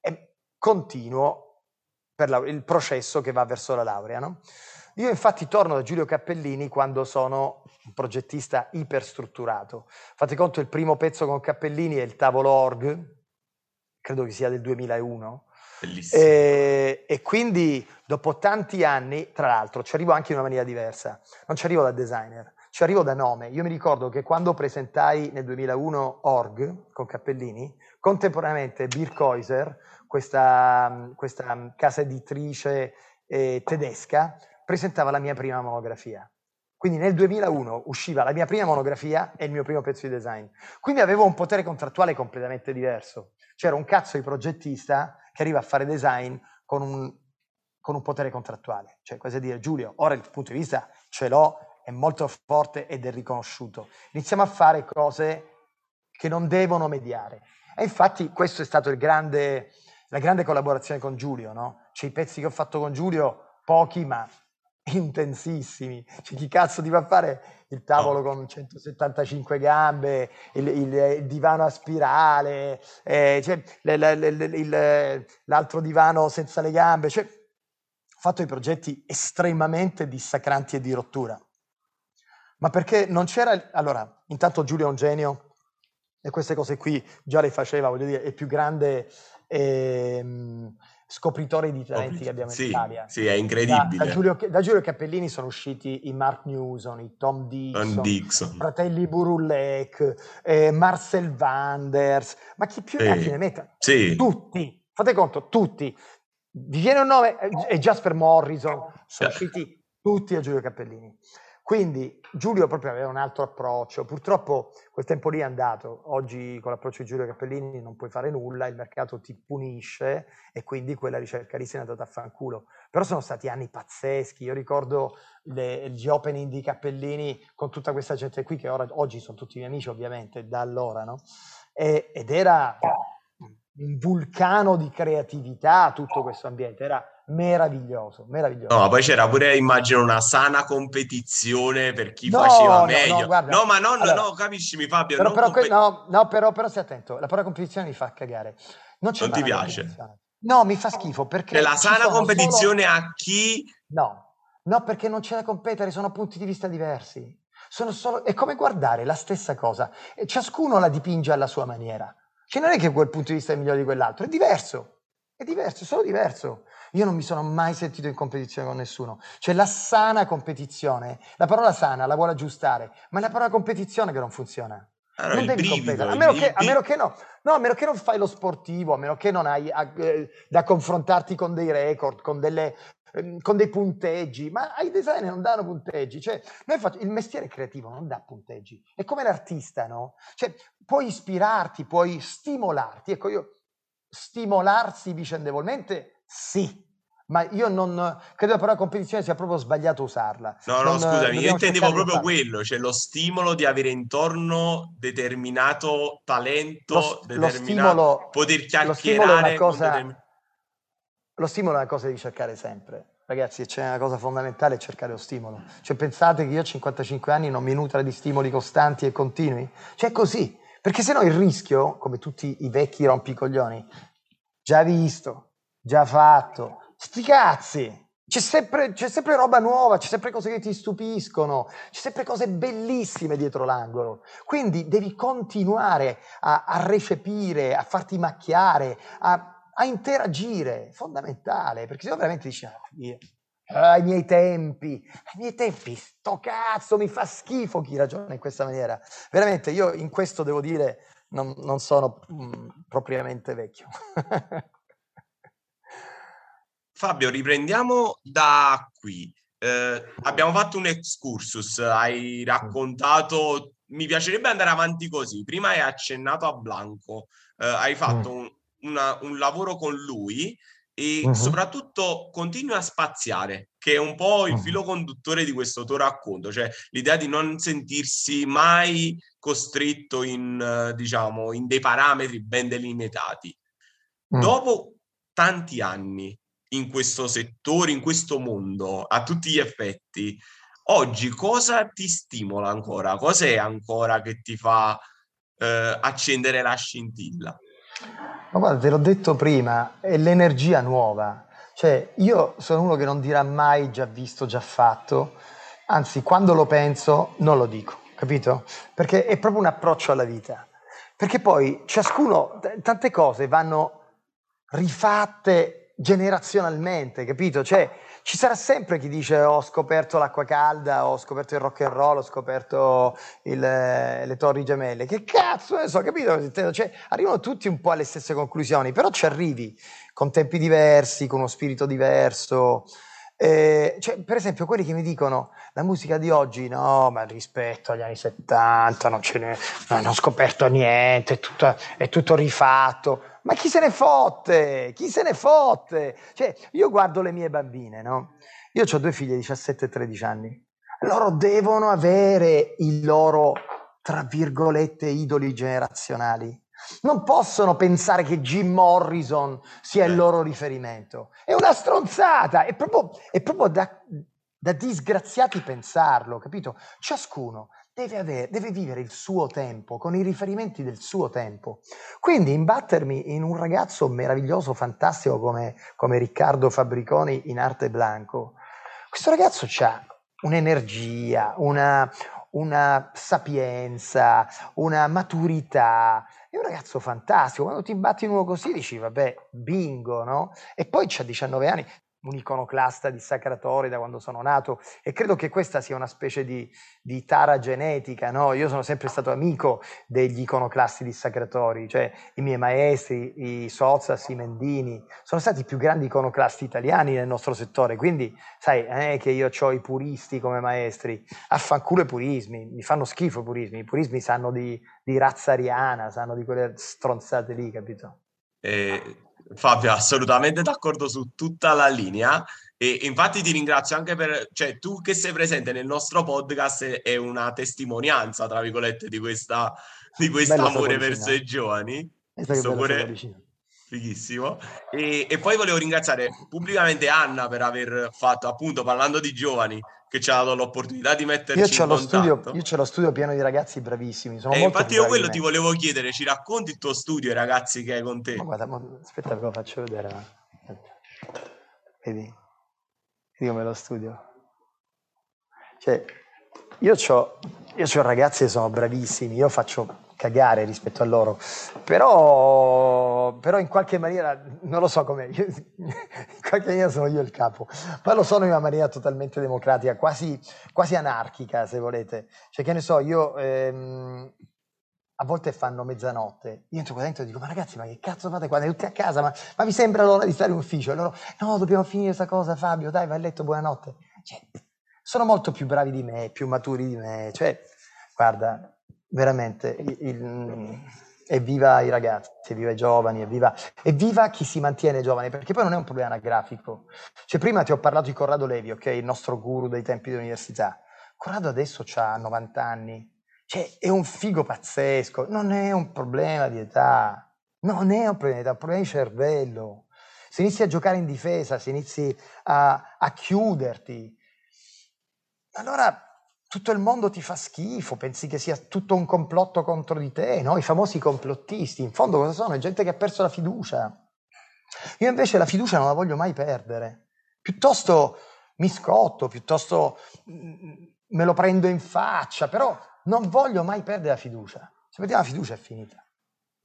e continuo per la, il processo che va verso la laurea. No? Io infatti torno da Giulio Cappellini quando sono un progettista iperstrutturato. Fate conto, il primo pezzo con Cappellini è il tavolo org, credo che sia del 2001, Bellissimo. E, e, quindi dopo tanti anni, tra l'altro, ci arrivo anche in una maniera diversa. Non ci arrivo da designer, ci arrivo da nome. Io mi ricordo che quando presentai nel 2001 Org con Cappellini, contemporaneamente Birkhäuser, questa, questa casa editrice eh, tedesca, presentava la mia prima monografia. Quindi nel 2001 usciva la mia prima monografia e il mio primo pezzo di design. Quindi avevo un potere contrattuale completamente diverso. C'era un cazzo di progettista che arriva a fare design con un, con un potere contrattuale. Cioè, cosa dire, Giulio, ora il punto di vista ce l'ho, è molto forte ed è riconosciuto. Iniziamo a fare cose che non devono mediare. E infatti questo è stato grande, la grande collaborazione con Giulio, no? Cioè i pezzi che ho fatto con Giulio, pochi ma intensissimi. Cioè, chi cazzo ti va a fare il tavolo con 175 gambe, il, il, il divano a spirale, eh, cioè, il, l'altro divano senza le gambe. Cioè, ho fatto i progetti estremamente dissacranti e di rottura. Ma perché non c'era... Allora, intanto Giulio è un genio e queste cose qui già le faceva, voglio dire, è più grande... Eh, scopritore di talenti che abbiamo sì, in Italia. Sì, è incredibile. Da, da, Giulio, da, Giulio, Cappellini sono usciti i Mark Newson, i Tom Dixon, Tom Dixon. fratelli Burulek, eh, Marcel Wanders, ma chi più ne ha chi ne metta? Sì. Tutti, fate conto, tutti. Vi viene un nome, è Jasper Morrison, sono usciti tutti a Giulio Cappellini. Quindi Giulio proprio aveva un altro approccio, purtroppo quel tempo lì è andato, oggi con l'approccio di Giulio Cappellini non puoi fare nulla, il mercato ti punisce e quindi quella ricerca lì se n'è andata a fanculo. Però sono stati anni pazzeschi, io ricordo le, gli opening di Cappellini con tutta questa gente qui che ora, oggi sono tutti miei amici ovviamente da allora, no? E, ed era un vulcano di creatività tutto questo ambiente, era meraviglioso, meraviglioso. No, poi c'era pure, immagino, una sana competizione per chi no, faceva no, meglio. No, guarda, no, ma non, allora, no, capisci, Fabio. Però, però, comp- no, no, però, però stai attento, la parola competizione mi fa cagare. Non, non ti piace? No, mi fa schifo perché... È la sana competizione solo... a chi... No, no, perché non c'è da competere, sono punti di vista diversi. Sono solo... È come guardare la stessa cosa e ciascuno la dipinge alla sua maniera. Cioè non è che quel punto di vista è migliore di quell'altro, è diverso, è diverso, è solo diverso. Io non mi sono mai sentito in competizione con nessuno. Cioè la sana competizione, la parola sana la vuole aggiustare, ma è la parola competizione che non funziona. Allora, non devi brivido, competere, a meno, che, a meno, che, no, no, a meno che non fai lo sportivo, a meno che non hai a, eh, da confrontarti con dei record, con, delle, eh, con dei punteggi, ma ai designer non danno punteggi, cioè faccio, il mestiere creativo non dà punteggi, è come l'artista, no? Cioè puoi ispirarti, puoi stimolarti, ecco io, stimolarsi vicendevolmente, sì, ma io non credo che però la competizione sia proprio sbagliato usarla. No, no, non, scusami, io intendevo proprio quello, cioè lo stimolo di avere intorno determinato talento, lo, determinato lo stimolo, poter chiacchierare. Lo cosa, determin... lo stimolo è una cosa da ricercare sempre. Ragazzi, c'è una cosa fondamentale, è cercare lo stimolo. Cioè, pensate che io a 55 anni non mi nutra di stimoli costanti e continui? Cioè, è così. Perché se no il rischio, come tutti i vecchi rompicoglioni, già visto, già fatto, sti cazzi! C'è sempre, c'è sempre, roba nuova, c'è sempre cose che ti stupiscono, c'è sempre cose bellissime dietro l'angolo. Quindi devi continuare a, a recepire, a farti macchiare, a, a, interagire, fondamentale, perché se no veramente dici, ah, ah, ai miei tempi, ai miei tempi, sto cazzo, mi fa schifo chi ragiona in questa maniera. Veramente, io in questo devo dire, non, non sono mm, propriamente vecchio. Fabio, riprendiamo da qui. Eh, abbiamo fatto un excursus, hai raccontato, mi piacerebbe andare avanti così. Prima hai accennato a Blanco, eh, hai fatto mm. un, una, un, lavoro con lui e uh-huh. soprattutto continui a spaziare, che è un po' il mm. filo conduttore di questo tuo racconto, cioè l'idea di non sentirsi mai costretto in, diciamo, in dei parametri ben delimitati. Mm. Dopo tanti anni, in questo settore, in questo mondo, a tutti gli effetti, oggi cosa ti stimola ancora? Cos'è ancora che ti fa eh, accendere la scintilla? Ma guarda, te l'ho detto prima, è l'energia nuova. Cioè, io sono uno che non dirà mai già visto, già fatto, anzi, quando lo penso non lo dico, capito? Perché è proprio un approccio alla vita. Perché poi ciascuno, t- tante cose vanno rifatte generazionalmente, capito? Cioè, ci sarà sempre chi dice ho scoperto l'acqua calda, ho scoperto il rock and roll, ho scoperto il, le torri gemelle. Che cazzo ne so, capito? Cioè, arrivano tutti un po' alle stesse conclusioni, però ci arrivi con tempi diversi, con uno spirito diverso. Eh, cioè, per esempio, quelli che mi dicono la musica di oggi, no, ma rispetto agli anni 70 non, ce ne, non ho scoperto niente, è tutto, è tutto rifatto. Ma chi se ne fotte? Chi se ne fotte? Cioè, io guardo le mie bambine, no? Io ho due figlie, 17 e 13 anni. Loro devono avere i loro, tra virgolette, idoli generazionali. Non possono pensare che Jim Morrison sia il loro riferimento. È una stronzata, è proprio, è proprio da, da disgraziati pensarlo, capito? Ciascuno deve, avere, deve vivere il suo tempo, con i riferimenti del suo tempo. Quindi imbattermi in un ragazzo meraviglioso, fantastico come, come Riccardo Fabbriconi in arte blanco, questo ragazzo ha un'energia, una, una sapienza, una maturità. È un ragazzo fantastico. Quando ti batti in uno così dici, vabbè, bingo, no? E poi c'ha 19 anni un iconoclasta dissacratore da quando sono nato e credo che questa sia una specie di, di tara genetica, no? Io sono sempre stato amico degli iconoclasti dissacratori, cioè i miei maestri, i Sozas, i Mendini, sono stati i più grandi iconoclasti italiani nel nostro settore, quindi sai, non è che io ho i puristi come maestri, affanculo i purismi, mi fanno schifo i purismi, i purismi sanno di, di razza ariana, sanno di quelle stronzate lì, capito? Eh, Fabio, assolutamente d'accordo su tutta la linea. E infatti ti ringrazio anche per, cioè tu che sei presente nel nostro podcast è una testimonianza, tra virgolette, di questa di questo amore verso i giovani. Questo pure fighissimo. E, e, poi volevo ringraziare pubblicamente Anna per aver fatto, appunto, parlando di giovani, che ci ha dato l'opportunità di metterci io in. Studio, io ho lo studio pieno di ragazzi bravissimi. Sono e infatti io quello ti volevo chiedere, ci racconti il tuo studio, i ragazzi che hai con te? Ma guarda, ma, aspetta ve lo faccio vedere. Vedi? Vedi come lo studio. Cioè, io ho ragazzi che sono bravissimi, io faccio cagare rispetto a loro, però, però in qualche maniera, non lo so come, in qualche maniera sono io il capo, ma lo sono in una maniera totalmente democratica, quasi, quasi anarchica se volete. Cioè che ne so, io... Ehm, a volte fanno mezzanotte, io entro qua dentro e dico, ma ragazzi, ma che cazzo fate qua? Tutti a casa, ma, ma vi sembra l'ora di stare in ufficio? E loro, no, dobbiamo finire questa cosa, Fabio, dai, vai a letto, buonanotte. Cioè, sono molto più bravi di me, più maturi di me, cioè, guarda, veramente, il, evviva i ragazzi, evviva i giovani, evviva, evviva chi si mantiene giovane, perché poi non è un problema anagrafico. Cioè, prima ti ho parlato di Corrado Levi, ok, il nostro guru dei tempi dell'università. Corrado adesso ha 90 anni, cioè è un figo pazzesco, non è un problema di età, non è un problema di età, è un problema di cervello. Se inizi a giocare in difesa, se inizi a, a chiuderti, allora tutto il mondo ti fa schifo, pensi che sia tutto un complotto contro di te, no? I famosi complottisti, in fondo cosa sono? È gente che ha perso la fiducia. Io invece la fiducia non la voglio mai perdere. Piuttosto mi scotto, piuttosto mm, me lo prendo in faccia, però non voglio mai perdere la fiducia. Se perdiamo la fiducia è finita.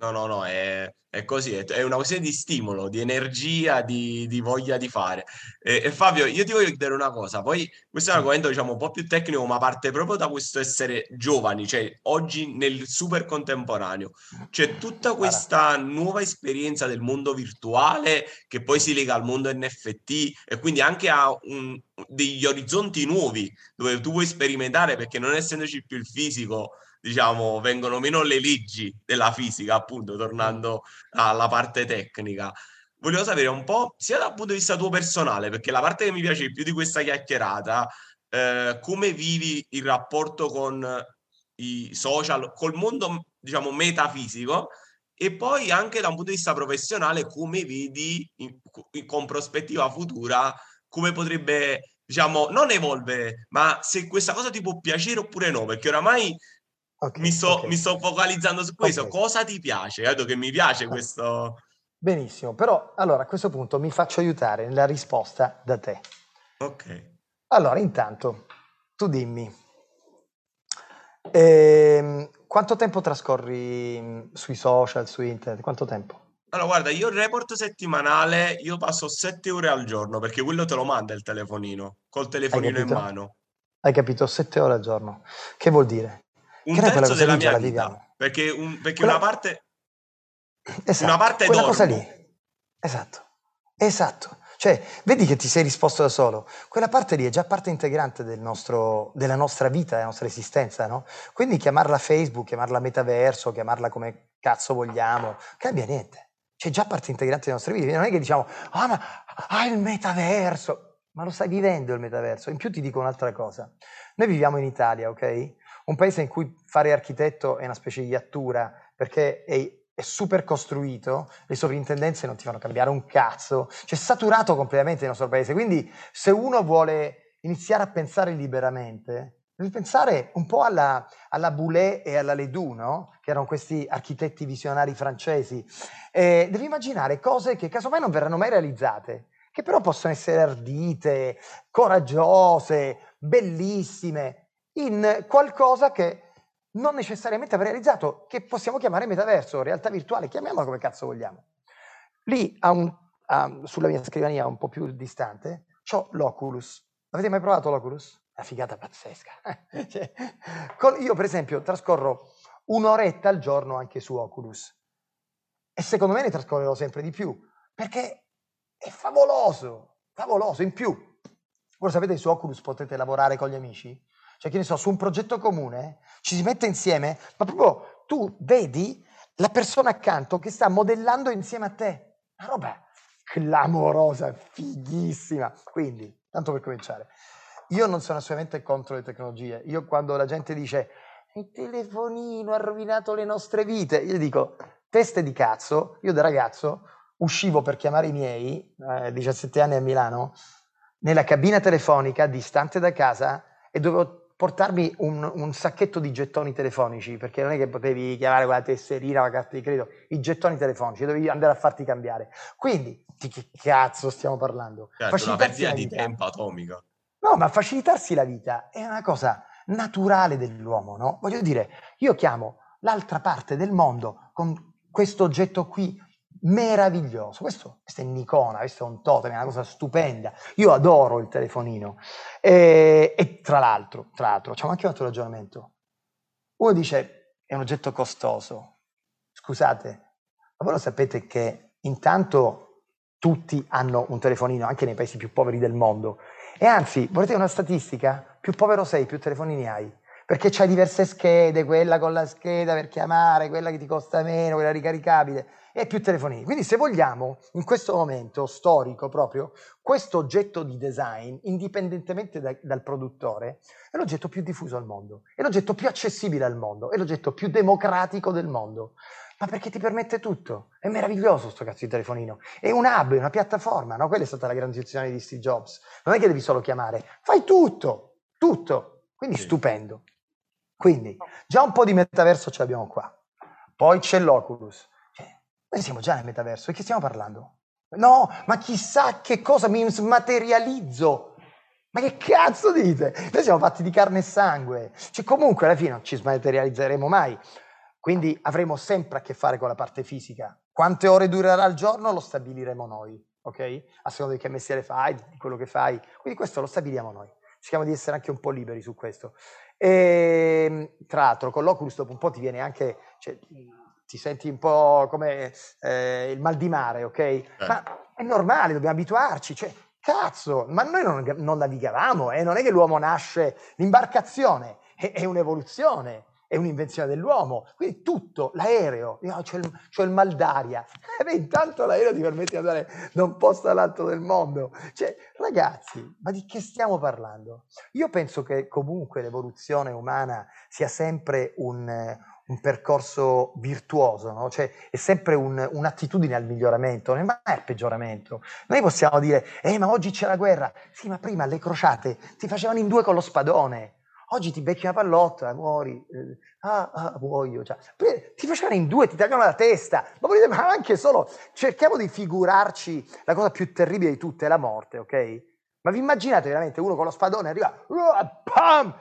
No, no, no, è, è così, è, è, una questione di stimolo, di energia, di, di voglia di fare. E, e, Fabio, io ti voglio chiedere una cosa, poi questo è un argomento diciamo un po' più tecnico, ma parte proprio da questo essere giovani, cioè oggi nel super contemporaneo. C'è tutta questa nuova esperienza del mondo virtuale che poi si lega al mondo NFT e quindi anche a un, degli orizzonti nuovi dove tu puoi sperimentare perché non essendoci più il fisico diciamo, vengono meno le leggi della fisica, appunto, tornando alla parte tecnica. Volevo sapere un po', sia dal punto di vista tuo personale, perché la parte che mi piace più di questa chiacchierata, eh, come vivi il rapporto con i social, col mondo, diciamo, metafisico, e poi anche da un punto di vista professionale, come vedi in, in, con prospettiva futura, come potrebbe, diciamo, non evolvere, ma se questa cosa ti può piacere oppure no, perché oramai Okay, mi, sto, okay. mi, sto, focalizzando su questo. Okay. Cosa ti piace? Vedo che mi piace questo. Benissimo, però allora a questo punto mi faccio aiutare nella risposta da te. Ok. Allora, intanto, tu dimmi, ehm, quanto tempo trascorri mm, sui social, su internet? Quanto tempo? Allora, guarda, io il report settimanale, io passo sette ore al giorno, perché quello te lo manda il telefonino, col telefonino in mano. Hai capito? Sette ore al giorno. Che vuol dire? Un che terzo della mia vita, perché, un, perché quella... una parte esatto, una parte quella dormo. cosa lì. Esatto. Esatto. Cioè, vedi che ti sei risposto da solo. Quella parte lì è già parte integrante del nostro, della nostra vita, della nostra esistenza, no? Quindi chiamarla Facebook, chiamarla metaverso, chiamarla come cazzo vogliamo, cambia niente. C'è già parte integrante delle nostre vite. Non è che diciamo, ah, ma ah, il metaverso. Ma lo stai vivendo il metaverso. In più ti dico un'altra cosa. Noi viviamo in Italia, ok? Un paese in cui fare architetto è una specie di iattura, perché è, è super costruito, le sovrintendenze non ti fanno cambiare un cazzo, c'è saturato completamente il nostro paese, quindi se uno vuole iniziare a pensare liberamente, devi pensare un po' alla, alla Boulet e alla Ledoux, no? che erano questi architetti visionari francesi, e devi immaginare cose che casomai non verranno mai realizzate, che però possono essere ardite, coraggiose, bellissime, in qualcosa che non necessariamente avrei realizzato, che possiamo chiamare metaverso, realtà virtuale, chiamiamola come cazzo vogliamo. Lì, un, a, sulla mia scrivania un po' più distante, ho l'Oculus. Avete mai provato l'Oculus? Una figata pazzesca. cioè, io, per esempio, trascorro un'oretta al giorno anche su Oculus. E secondo me ne trascorrerò sempre di più, perché è favoloso, favoloso. In più, voi sapete su Oculus potete lavorare con gli amici? Cioè, che ne so, su un progetto comune ci si mette insieme, ma proprio tu vedi la persona accanto che sta modellando insieme a te. Una roba clamorosa, fighissima. Quindi, tanto per cominciare, io non sono assolutamente contro le tecnologie. Io quando la gente dice il telefonino ha rovinato le nostre vite, io dico teste di cazzo. Io da ragazzo uscivo per chiamare i miei, eh, 17 anni a Milano, nella cabina telefonica distante da casa e dovevo portarmi un, un, sacchetto di gettoni telefonici, perché non è che potevi chiamare con la tesserina la carta di credito, i gettoni telefonici, dovevi andare a farti cambiare. Quindi, di che cazzo stiamo parlando? Certo, una perdita di tempo atomica. No, ma facilitarsi la vita è una cosa naturale dell'uomo, no? Voglio dire, io chiamo l'altra parte del mondo con questo oggetto qui meraviglioso. Questo, questo è un'icona, questo è un totem, è una cosa stupenda. Io adoro il telefonino. E, e tra l'altro, tra l'altro, facciamo anche un altro ragionamento. Uno dice, è un oggetto costoso. Scusate, ma voi lo sapete che intanto tutti hanno un telefonino, anche nei paesi più poveri del mondo. E anzi, volete una statistica? Più povero sei, più telefonini hai perché c'hai diverse schede, quella con la scheda per chiamare, quella che ti costa meno, quella ricaricabile e più telefonini. Quindi se vogliamo, in questo momento storico proprio, questo oggetto di design, indipendentemente da, dal produttore, è l'oggetto più diffuso al mondo, è l'oggetto più accessibile al mondo, è l'oggetto più democratico del mondo. Ma perché ti permette tutto? È meraviglioso sto cazzo di telefonino. È un hub, è una piattaforma, no? Quella è stata la grande intuizione di Steve Jobs. Non è che devi solo chiamare, fai tutto, tutto. Quindi sì. stupendo. Quindi già un po' di metaverso ce l'abbiamo qua. Poi c'è l'Oculus. Noi siamo già nel metaverso. Di che stiamo parlando? No, ma chissà che cosa mi smaterializzo. Ma che cazzo dite? Noi siamo fatti di carne e sangue. Cioè, comunque alla fine non ci smaterializzeremo mai. Quindi avremo sempre a che fare con la parte fisica. Quante ore durerà il giorno lo stabiliremo noi, ok? A seconda di che mestiere fai, di quello che fai. Quindi questo lo stabiliamo noi. Cerchiamo di essere anche un po' liberi su questo. E, ehm, tra l'altro, con l'Oculus dopo un po' ti viene anche, cioè, ti senti un po' come eh, il mal di mare, ok? Eh. Ma è normale, dobbiamo abituarci, cioè, cazzo, ma noi non, non navigavamo, eh? non è che l'uomo nasce, l'imbarcazione è, è un'evoluzione è un'invenzione dell'uomo. Quindi tutto, l'aereo, io c'ho il, c'ho il mal d'aria. Beh, intanto l'aereo ti permette di andare da un posto all'altro del mondo. Cioè, ragazzi, ma di che stiamo parlando? Io penso che comunque l'evoluzione umana sia sempre un, un percorso virtuoso, no? cioè è sempre un, un'attitudine al miglioramento, non è mai al peggioramento. Noi possiamo dire, eh ma oggi c'è la guerra, sì ma prima le crociate ti facevano in due con lo spadone, Oggi ti becchi una pallotta, muori, eh, ah, ah, muoio. Cioè. Ti facevano in due, ti tagliano la testa. Ma volete, ma anche solo, cerchiamo di figurarci la cosa più terribile di tutte, la morte, ok? Ma vi immaginate veramente uno con lo spadone arriva, uh, pam,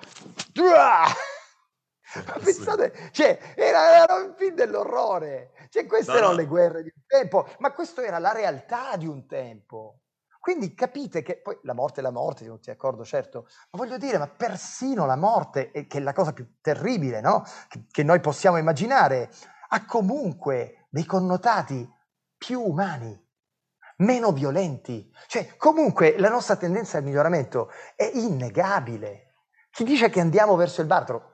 ma pensate, cioè, era, era un film dell'orrore. Cioè, queste no, erano no. le guerre di un tempo, ma questo era la realtà di un tempo. Quindi capite che poi la morte è la morte, siamo tutti d'accordo, certo, ma voglio dire, ma persino la morte, che è la cosa più terribile, no? Che, che noi possiamo immaginare, ha comunque dei connotati più umani, meno violenti. Cioè, comunque la nostra tendenza al miglioramento è innegabile. Chi dice che andiamo verso il baratro,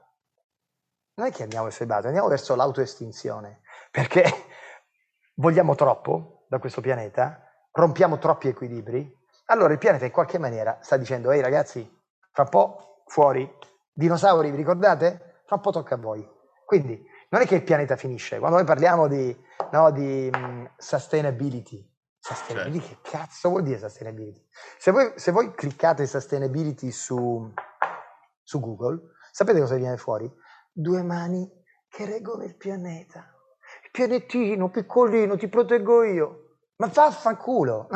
non è che andiamo verso il baratro, andiamo verso l'autoestinzione, perché vogliamo troppo da questo pianeta rompiamo troppi equilibri, allora il pianeta in qualche maniera sta dicendo, ehi ragazzi, fra un po' fuori, dinosauri, vi ricordate? Fra un po' tocca a voi. Quindi non è che il pianeta finisce, quando noi parliamo di, no, di um, sustainability, sustainability, certo. che cazzo vuol dire sustainability? Se voi, se voi cliccate sustainability su, su Google, sapete cosa viene fuori? Due mani che reggono il pianeta. Il pianetino piccolino, ti proteggo io. Ma vaffanculo,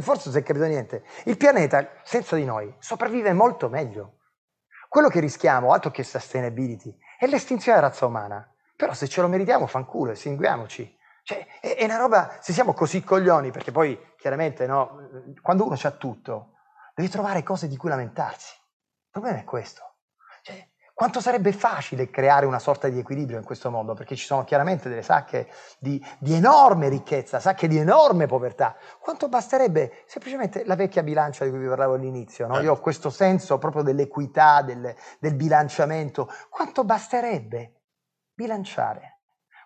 forse non si è capito niente. Il pianeta senza di noi sopravvive molto meglio. Quello che rischiamo, altro che sustainability, è l'estinzione della razza umana. Però se ce lo meritiamo, fanculo, estinguiamoci. Cioè, è, è, una roba, se siamo così coglioni, perché poi chiaramente no, quando uno c'ha tutto, devi trovare cose di cui lamentarsi. Il problema è questo. Cioè, quanto sarebbe facile creare una sorta di equilibrio in questo mondo, perché ci sono chiaramente delle sacche di, di enorme ricchezza, sacche di enorme povertà. Quanto basterebbe semplicemente la vecchia bilancia di cui vi parlavo all'inizio? No? Io ho questo senso proprio dell'equità, del, del bilanciamento. Quanto basterebbe bilanciare?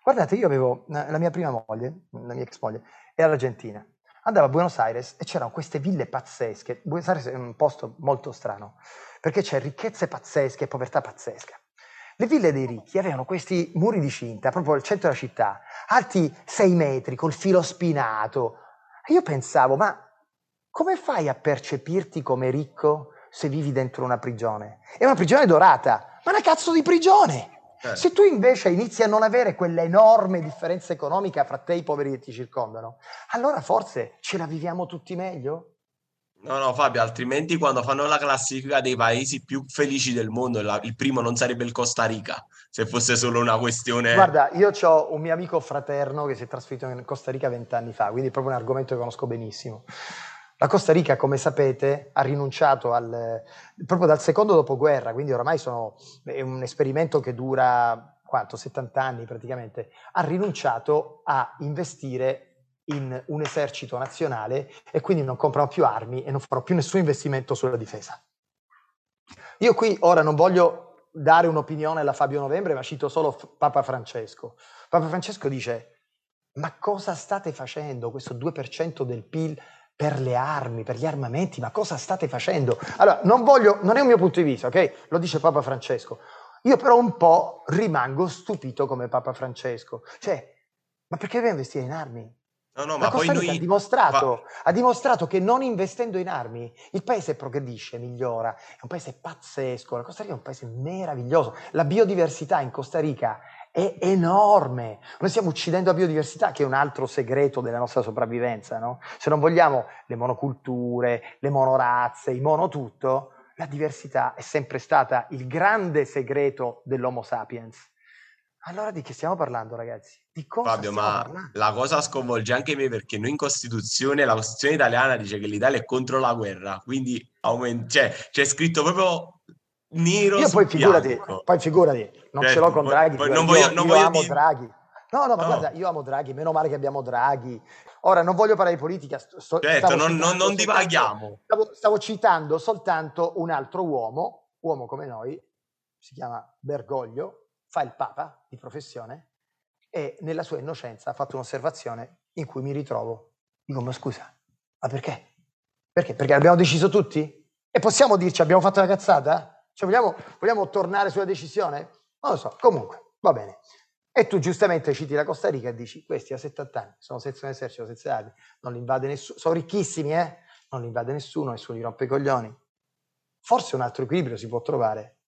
Guardate, io avevo la mia prima moglie, la mia ex moglie, era argentina. Andava a Buenos Aires e c'erano queste ville pazzesche. Buenos Aires è un posto molto strano, perché c'è ricchezze pazzesche e povertà pazzesca. Le ville dei ricchi avevano questi muri di cinta, proprio al centro della città, alti sei metri, col filo spinato. E io pensavo, ma come fai a percepirti come ricco se vivi dentro una prigione? È una prigione dorata, ma una cazzo di prigione! Certo. Se tu invece inizi a non avere quell'enorme differenza economica fra te e i poveri che ti circondano, allora forse ce la viviamo tutti meglio? No, no, Fabio, altrimenti quando fanno la classifica dei paesi più felici del mondo, il primo non sarebbe il Costa Rica, se fosse solo una questione... Guarda, io ho un mio amico fraterno che si è trasferito in Costa Rica vent'anni fa, quindi è proprio un argomento che conosco benissimo. La Costa Rica, come sapete, ha rinunciato al, proprio dal secondo dopoguerra, quindi oramai sono, è un esperimento che dura quanto, 70 anni praticamente, ha rinunciato a investire in un esercito nazionale e quindi non comprano più armi e non farò più nessun investimento sulla difesa. Io qui ora non voglio dare un'opinione alla Fabio Novembre, ma cito solo Papa Francesco. Papa Francesco dice, ma cosa state facendo questo 2% del PIL per le armi, per gli armamenti, ma cosa state facendo? Allora, non voglio, non è un mio punto di vista, ok? Lo dice Papa Francesco. Io però un po' rimango stupito come Papa Francesco. Cioè, ma perché deve investire in armi? No, no, ma poi noi... ha, dimostrato, ma... ha dimostrato che non investendo in armi il paese progredisce, migliora, è un paese pazzesco, la Costa Rica è un paese meraviglioso, la biodiversità in Costa Rica è enorme. Noi stiamo uccidendo la biodiversità, che è un altro segreto della nostra sopravvivenza, no? Se non vogliamo le monoculture, le monorazze, i monotutto, la diversità è sempre stata il grande segreto dell'Homo sapiens. Allora di che stiamo parlando, ragazzi? Di cosa Fabio, ma parlando? la cosa sconvolge anche me perché noi in Costituzione, la Costituzione italiana dice che l'Italia è contro la guerra, quindi aument- cioè, c'è scritto proprio nero Io poi figurati, poi figurati, non certo, ce l'ho con Draghi. Poi, non voglio, io, non io voglio amo dire... Draghi. No, no, ma no. guarda, io amo Draghi, meno male che abbiamo Draghi. Ora, non voglio parlare di politica. Sto, certo, non, non, non divaghiamo. Stavo, stavo, citando soltanto un altro uomo, uomo come noi, si chiama Bergoglio, fa il Papa di professione e nella sua innocenza ha fatto un'osservazione in cui mi ritrovo. Dico, ma scusa, ma perché? Perché? Perché l'abbiamo deciso tutti? E possiamo dirci abbiamo fatto una cazzata? Cioè, vogliamo, vogliamo tornare sulla decisione? Non lo so, comunque, va bene. E tu giustamente citi la Costa Rica e dici, questi a 70 anni sono un esercito, senza armi, non li invade nessuno, sono ricchissimi, eh? Non li invade nessuno, nessuno gli rompe i coglioni. Forse un altro equilibrio si può trovare.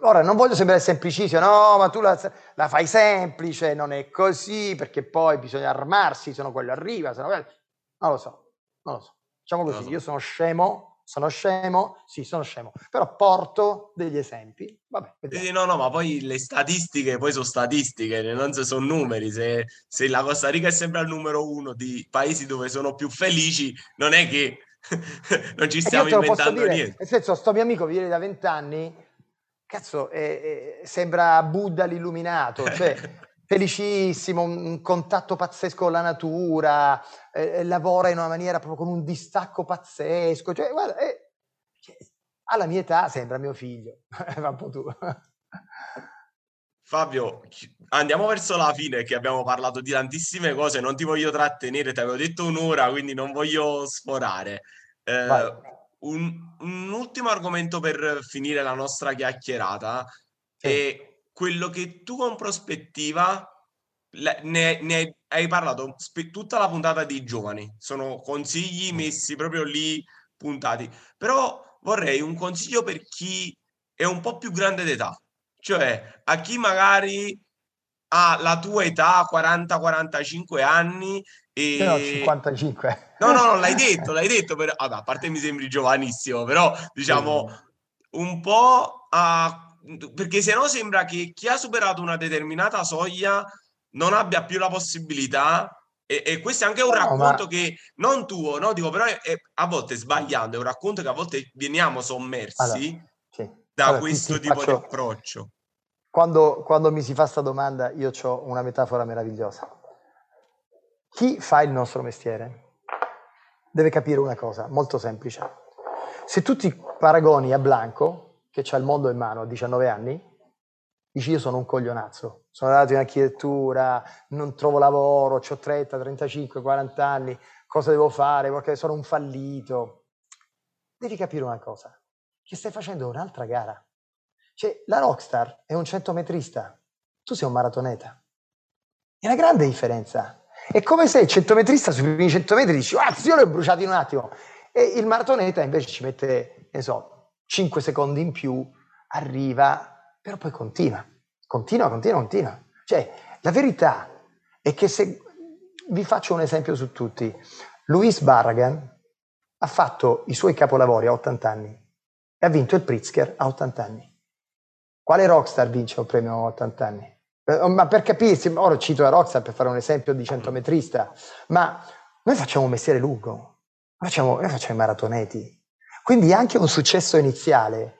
Ora, non voglio sembrare semplicissimo, no, ma tu la, la fai semplice, non è così, perché poi bisogna armarsi, se no quello arriva, se no... Non lo so, non lo so. Diciamo così, so. io sono scemo, sono scemo? Sì, sono scemo, però porto degli esempi. Vabbè, sì, no, no, ma poi le statistiche poi sono statistiche, non se sono numeri. Se, se la Costa Rica è sempre al numero uno di paesi dove sono più felici, non è che non ci stiamo inventando dire, niente. Nel senso, sto mio amico viene da vent'anni, cazzo, eh, eh, sembra Buddha l'illuminato, cioè felicissimo, un contatto pazzesco con la natura, eh, lavora in una maniera proprio con un distacco pazzesco. Cioè, guarda, eh, cioè, alla mia età sembra mio figlio. Va un po' tu. Fabio, andiamo verso la fine che abbiamo parlato di tantissime cose, non ti voglio trattenere, ti avevo detto un'ora, quindi non voglio sforare. Eh, un, un, ultimo argomento per finire la nostra chiacchierata sì. è quello che tu con prospettiva ne, ne hai parlato spe- tutta la puntata di giovani, sono consigli messi proprio lì puntati, però vorrei un consiglio per chi è un po' più grande d'età, cioè a chi magari ha la tua età, 40-45 anni e... No, 55. No, no, non l'hai detto, l'hai detto, però... Vabbè, a parte mi sembri giovanissimo, però diciamo un po' a... perché se no sembra che chi ha superato una determinata soglia non abbia più la possibilità e, e, questo è anche un no, racconto ma... che non tuo, no? Dico, però è, è, a volte sbagliando, è un racconto che a volte veniamo sommersi allora, sì. da allora, questo ti, ti tipo faccio... di approccio. Quando, quando mi si fa questa domanda, io ho una metafora meravigliosa. Chi fa il nostro mestiere deve capire una cosa molto semplice. Se tu ti paragoni a Blanco, che ha il mondo in mano a 19 anni, dici io sono un coglionazzo, sono andato in architettura, non trovo lavoro, ho 30, 35, 40 anni, cosa devo fare? Perché sono un fallito. Devi capire una cosa, che stai facendo un'altra gara. Cioè, la rockstar è un centometrista, tu sei un maratoneta. È una grande differenza. È come se il centometrista sui primi 100 metri dici, ah, io l'ho bruciato in un attimo. E il maratoneta invece ci mette, ne so, 5 secondi in più, arriva, però poi continua, continua, continua, continua. Cioè, la verità è che se vi faccio un esempio su tutti, Luis Barragan ha fatto i suoi capolavori a 80 anni e ha vinto il Pritzker a 80 anni. Quale rockstar vince un premio a 80 anni? Eh, ma per capirsi, ora cito la rockstar per fare un esempio di centometrista, ma noi facciamo un mestiere lungo, noi facciamo, noi facciamo i maratoneti. Quindi anche un successo iniziale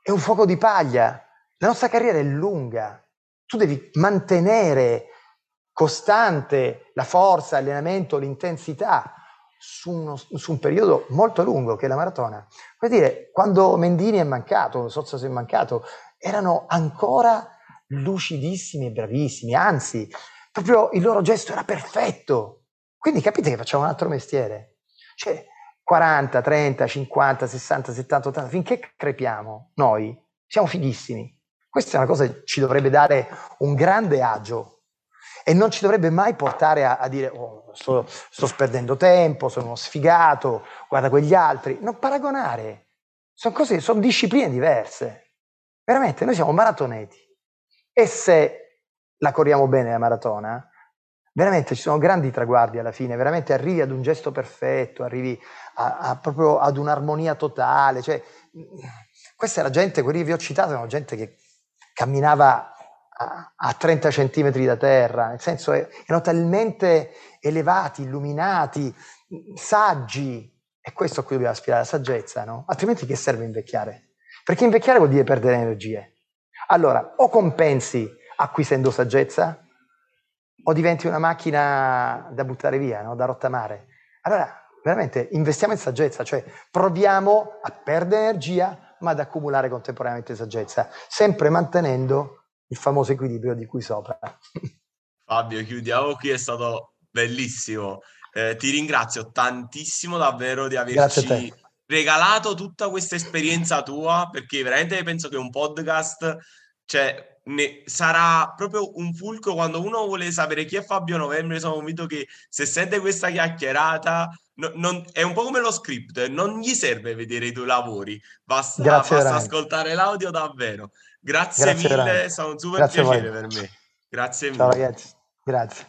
è un fuoco di paglia la nostra carriera è lunga, tu devi mantenere costante la forza, l'allenamento, l'intensità su, uno, su, un periodo molto lungo che è la maratona. Vuol dire, quando Mendini è mancato, Sozza si è mancato, erano ancora lucidissimi e bravissimi, anzi, proprio il loro gesto era perfetto. Quindi capite che facciamo un altro mestiere. Cioè, 40, 30, 50, 60, 70, 80, finché crepiamo, noi siamo fighissimi. Questa è una cosa che ci dovrebbe dare un grande agio e non ci dovrebbe mai portare a, a dire oh, sto, sto sperdendo tempo, sono uno sfigato, guarda quegli altri. Non paragonare, sono cose, sono discipline diverse. Veramente, noi siamo maratoneti e se la corriamo bene la maratona, veramente ci sono grandi traguardi alla fine, veramente arrivi ad un gesto perfetto, arrivi a, a proprio ad un'armonia totale. Cioè, questa è la gente, quelli che vi ho citato, sono gente che camminava a, a 30 centimetri da terra, nel senso erano talmente elevati, illuminati, saggi, è questo a cui dobbiamo aspirare, la saggezza, no? Altrimenti che serve invecchiare? Perché invecchiare vuol dire perdere energie. Allora, o compensi acquisendo saggezza, o diventi una macchina da buttare via, no? da rottamare. Allora, veramente investiamo in saggezza, cioè proviamo a perdere energia ma ad accumulare contemporaneamente saggezza, sempre mantenendo il famoso equilibrio di cui sopra. Fabio, chiudiamo qui, è stato bellissimo. Eh, ti ringrazio tantissimo davvero di averci regalato tutta questa esperienza tua, perché veramente penso che un podcast, cioè, ne sarà proprio un fulcro quando uno vuole sapere chi è Fabio Novembre. Sono convinto che se sente questa chiacchierata no, non, è un po' come lo script, non gli serve vedere i tuoi lavori, basta, basta ascoltare l'audio davvero. Grazie, Grazie mille, veramente. è stato un super Grazie piacere per me. Grazie mille. Ciao ragazzi, grazie.